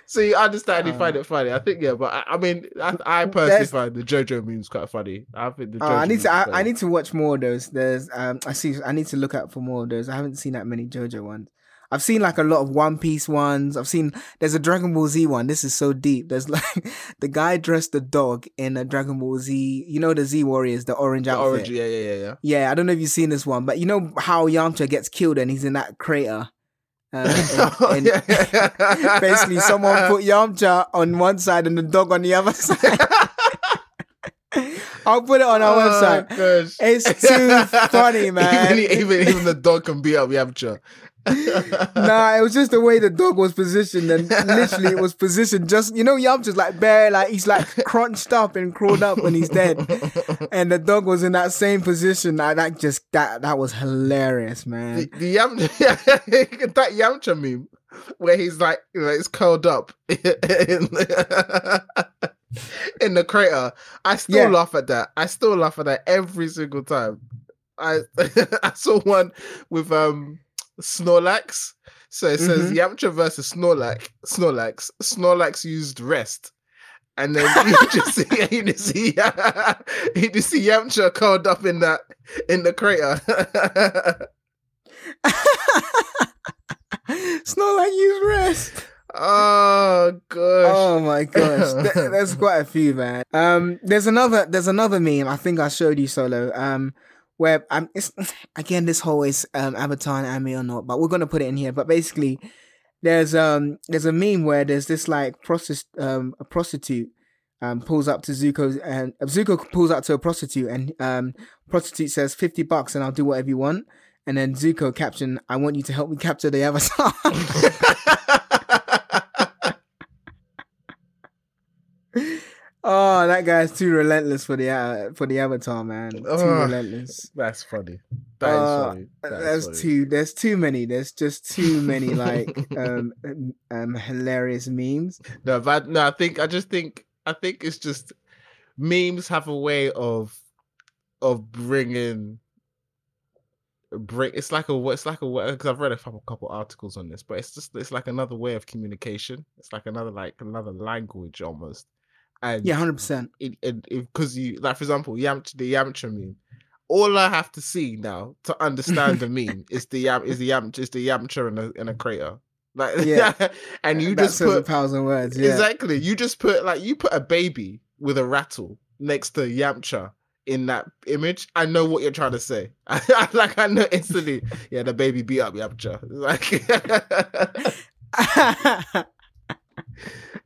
so you understand, you Uh, find it funny. I think, yeah, but I, I mean, I, I personally find the JoJo memes quite funny. I think the Oh, JoJo I need to. I, I need to watch more of those. There's. Um. I see. I need to look out for more of those. I haven't seen that many JoJo ones. I've seen like a lot of One Piece ones. I've seen there's a Dragon Ball Z one. This is so deep. There's <laughs> like the guy dressed the dog in a Dragon Ball Z. You know the Z Warriors, the orange The outfit. orange, yeah, yeah, yeah, yeah. Yeah, I don't know if you've seen this one, but you know how Yamcha gets killed and he's in that crater. Uh, <laughs> and- and <laughs> basically, someone put Yamcha on one side and the dog on the other side. I'll put it on our Oh, website. gosh. It's too funny, man. Even, even, even the dog can beat up Yamcha. <laughs> Nah, it was just the way the dog was positioned, and literally it was positioned just you know Yamcha's like bare, like he's like crunched up and crawled up when he's dead, and the dog was in that same position. That, that just that that was hilarious, the, man. the Yam, <laughs> that Yamcha meme where he's like, you know, it's curled up <laughs> in the, in the crater. I still Yeah. laugh at that. I still laugh at that every single time. I I saw one with um Snorlax. So it says Mhm. Yamcha versus Snorlax. Snorlax. Snorlax used rest. And then <laughs> you just see you just see <laughs> you just see Yamcha curled up in that in the crater. <laughs> Snorlax use rest. oh gosh. Oh my gosh, there's quite a few, man. Um, there's another, there's another meme. I think I showed you solo. Um, where um, it's <laughs> again this whole is um Avatar and anime or not, but we're gonna put it in here. But basically, there's um there's a meme where there's this like process um a prostitute um pulls up to Zuko and uh, Zuko pulls up to a prostitute and um prostitute says fifty bucks and I'll do whatever you want. And then Zuko caption, I want you to help me capture the avatar. <laughs> <laughs> Oh, that guy's too relentless for the uh, for the avatar, man. Too Ugh. relentless. That's funny. That is Uh, funny. That There's funny. too. There's too many. There's just too many <laughs> like um um hilarious memes. No, but no, I think I just think I think it's just memes have a way of of bringing bring. It's like a it's like a because I've read a couple couple articles on this, but it's just it's like another way of communication. It's like another like another language almost. And Yeah, hundred percent. because you like for example Yamcha the Yamcha meme. All I have to see now to understand the meme <laughs> is the Yam is the Yamcha is the Yamcha in a in a crater. Like Yeah. <laughs> and you that just says a put thousand words. Yeah. Exactly. You just put like you put a baby with a rattle next to Yamcha in that image. I know what you're trying to say. <laughs> like I know instantly. Yeah, the baby beat up Yamcha. Like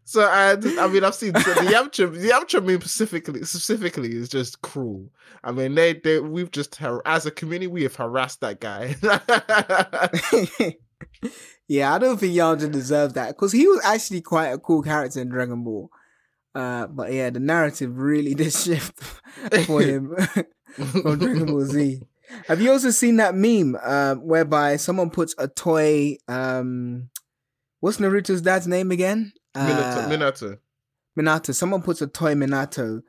so I, I mean I've seen so the Yamcha the Yamcha meme specifically specifically is just cruel. I mean they they we've just har- as a community we have harassed that guy. <laughs> yeah, I don't think Yamcha deserved that because he was actually quite a cool character in Dragon Ball. Uh, but yeah, the narrative really <laughs> did shift for him <laughs> from Dragon Ball Z. Have you also seen that meme uh, whereby someone puts a toy? Um, what's Naruto's dad's name again? Minato, Uh, Minato. Minato. Someone puts a toy Minato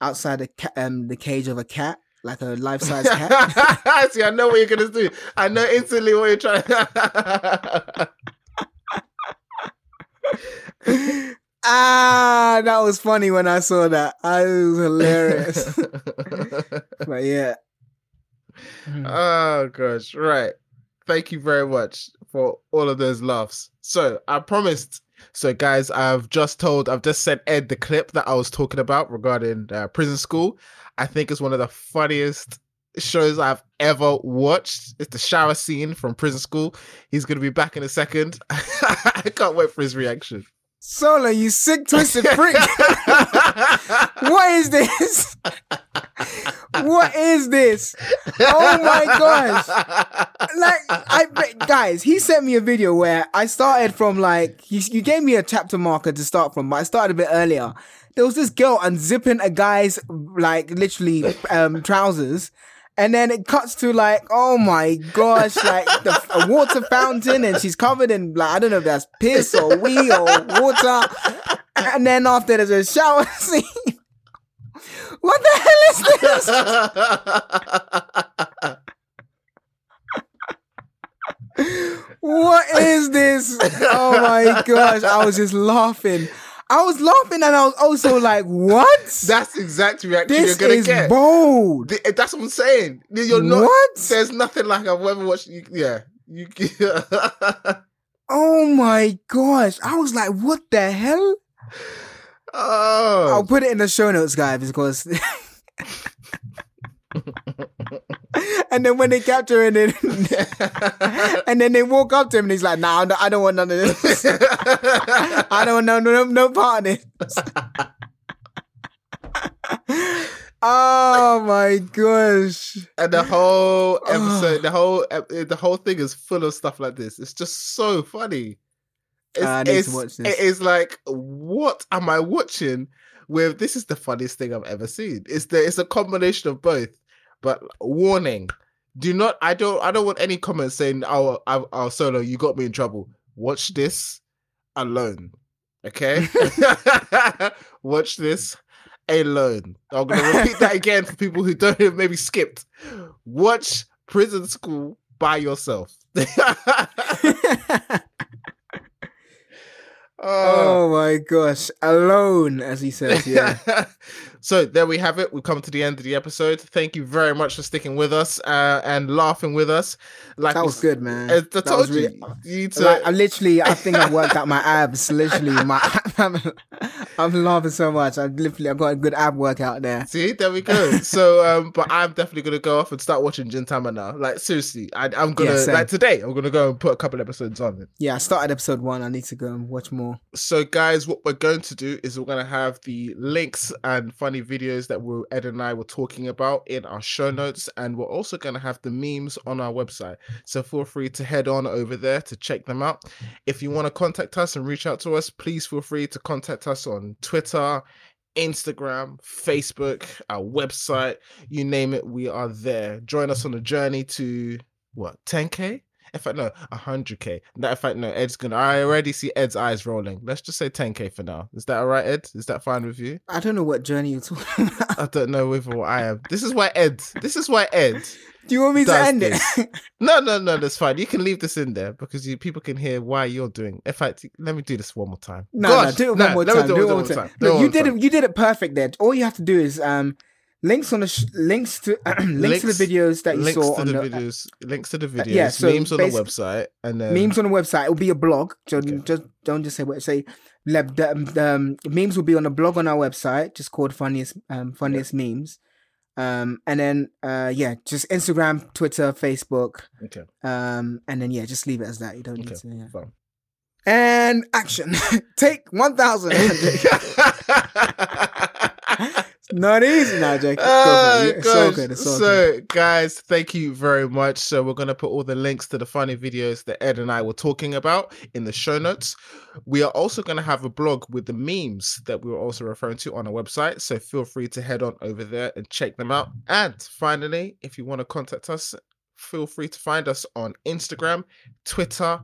outside the ca- um the cage of a cat, like a life size cat. <laughs> See, I know what you're gonna do. I know instantly what you're trying. <laughs> ah, that was funny when I saw that. It was hilarious. <laughs> but yeah. oh gosh, right. Thank you very much for all of those laughs. So I promised. So guys, I've just told, I've just sent Ed the clip that I was talking about regarding uh, prison school. I think it's one of the funniest shows I've ever watched. It's the shower scene from prison school. He's gonna be back in a second. <laughs> I can't wait for his reaction. Solo, you sick, twisted freak. <laughs> what is this? what is this? Oh my gosh. Like, I guys, he sent me a video where I started from like, he, you gave me a chapter marker to start from, but I started a bit earlier. There was this girl unzipping a guy's like literally um trousers. And then it cuts to like, oh my gosh, like the a water fountain, and she's covered in like I don't know if that's piss or wee or water. And then after there's a shower <laughs> scene. What the hell is this? What is this? Oh my gosh, I was just laughing. I was laughing and I was also like, what? That's the exact reaction this you're gonna is get. bold. The- eh, That's what I'm saying. You're not. What? There's nothing like I've ever watched. you- Yeah, You <laughs> Oh my gosh. I was like, what the hell? Oh, I'll put it in the show notes, guys, because. <laughs> and then when they capture it, and, <laughs> and then they walk up to him, and he's like, "Nah, I don't- want none of this. <laughs> I don't want no no no part of this." oh my gosh! and the whole oh. episode, the whole the whole thing is full of stuff like this. It's just so funny. It's, I need to watch this. It is like, what am I watching? With this is the funniest thing I've ever seen. It's the it's a combination of both. But warning: do not. I don't. I don't want any comments saying, "Oh, I, oh, solo, you got me in trouble." Watch this alone. Okay. <laughs> <laughs> Watch this alone. I'm gonna repeat that again for people who don't maybe skipped. Watch Prison School by yourself. <laughs> Oh. oh my gosh! Alone, as he says. Yeah. <laughs> so there we have it. We've come to the end of the episode. Thank you very much for sticking with us uh, and laughing with us. Like that was good, man. I, I That told you, really- you to. Like I literally, I think I've worked out my abs. Literally, my <laughs> I'm, laughing so much. I've literally, I've got a good ab workout there. See, there we go. So, um, but I'm definitely gonna go off and start watching Gintama now. Like seriously, I, I'm gonna Yeah, like today. I'm gonna go and put a couple episodes on it. Yeah, I started episode one. I need to go and watch more. So, guys, what we're going to do is we're going to have the links and funny videos that we Ed and I were talking about in our show notes, and we're also going to have the memes on our website. So, feel free to head on over there to check them out. If you want to contact us and reach out to us, please feel free to contact us on Um, Twitter. Instagram, Facebook, our website, you name it, we are there. Join us on the journey to what 10k? In fact, no, 100k. No, in fact, no, Ed's gonna. I already see Ed's eyes rolling. Let's just say 10k for now. Is that all right, Ed? Is that fine with you? I don't know what journey you're talking <laughs> about. I don't know whether what I am. This is why Ed. This is why Ed. <laughs> Do you want me to end this. it? <laughs> No, no, no, that's fine. You can leave this in there because you people can hear why you're doing. In fact, let me do this one more time. No, Gosh, no, do it one no, more time. Do it one more time. You did time. it. You did it perfect. There. All you have to do is um, links on the sh- links to <clears throat> links, to the videos that you links saw on the, the uh, videos, links to the videos, yeah, so memes on the website, and then memes on the website. It'll be a blog. So Okay. just don't just say what say. the, um, memes will be on a blog on our website, just called funniest um, funniest memes. Um, and then uh, yeah, just Instagram, Twitter, Facebook, Okay, um, and then yeah, just leave it as that. You don't need okay, to. Yeah. fine. And action. <laughs> Take one thousand. <laughs> Not easy now, Jake. Oh. It's so good. It's so, so, good. guys, thank you very much. So, we're going to put all the links to the funny videos that Ed and I were talking about in the show notes. We are also going to have a blog with the memes that we were also referring to on our website. So, feel free to head on over there and check them out. And finally, if you want to contact us, feel free to find us on Instagram, Twitter,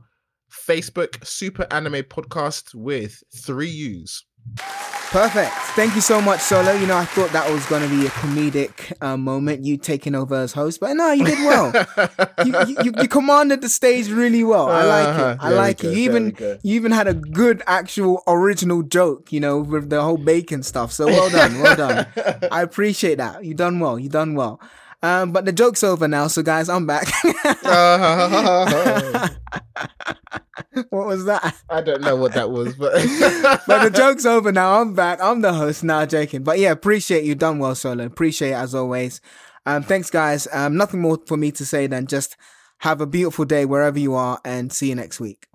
Facebook, Super Anime Podcast with three U's. Perfect. Thank you so much, Solo. You know, I thought that was going to be a comedic uh, moment, you taking over as host, but no, you did well. you, you, you- commanded the stage really well. I like Uh-huh. it. I There we like it. You even you even had a good actual original joke, you know, with the whole bacon stuff. So well done, well done. <laughs> I appreciate that. You done well. You done well. Um, but the joke's over now, so guys, I'm back. <laughs> what was that? I don't know what that was, but <laughs> But the joke's over now. I'm back. I'm the host now, joking. But yeah, appreciate you done well, Solo. Appreciate it as always. Um, thanks, guys. Um, nothing more for me to say than just have a beautiful day wherever you are, and see you next week.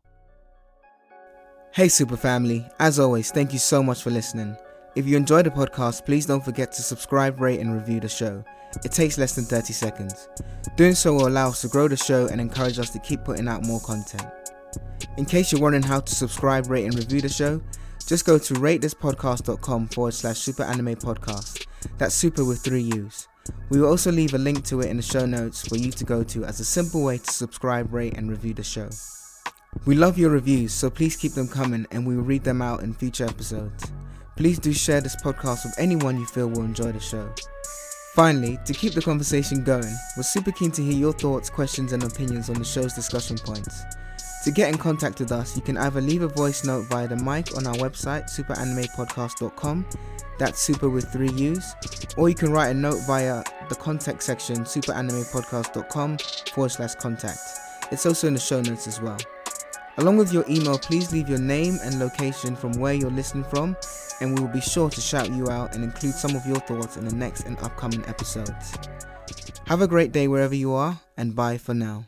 Hey, super family. As always, thank you so much for listening. If you enjoyed the podcast, please don't forget to subscribe, rate, and review the show. It takes less than 30 seconds. Doing so will allow us to grow the show and encourage us to keep putting out more content. In case you're wondering how to subscribe, rate, and review the show, just go to ratethispodcast.com forward slash super anime podcast. That's super with three U's. We will also leave a link to it in the show notes for you to go to as a simple way to subscribe, rate, and review the show. We love your reviews, so please keep them coming and we will read them out in future episodes. Please do share this podcast with anyone you feel will enjoy the show. Finally, to keep the conversation going, we're super keen to hear your thoughts, questions, and opinions on the show's discussion points. To get in contact with us, you can either leave a voice note via the mic on our website, superanimepodcast.com, that's super with three U's, or you can write a note via the contact section, superanimepodcast.com forward slash contact. It's also in the show notes as well. Along with your email, please leave your name and location from where you're listening from, and we will be sure to shout you out and include some of your thoughts in the next and upcoming episodes. Have a great day wherever you are, and bye for now.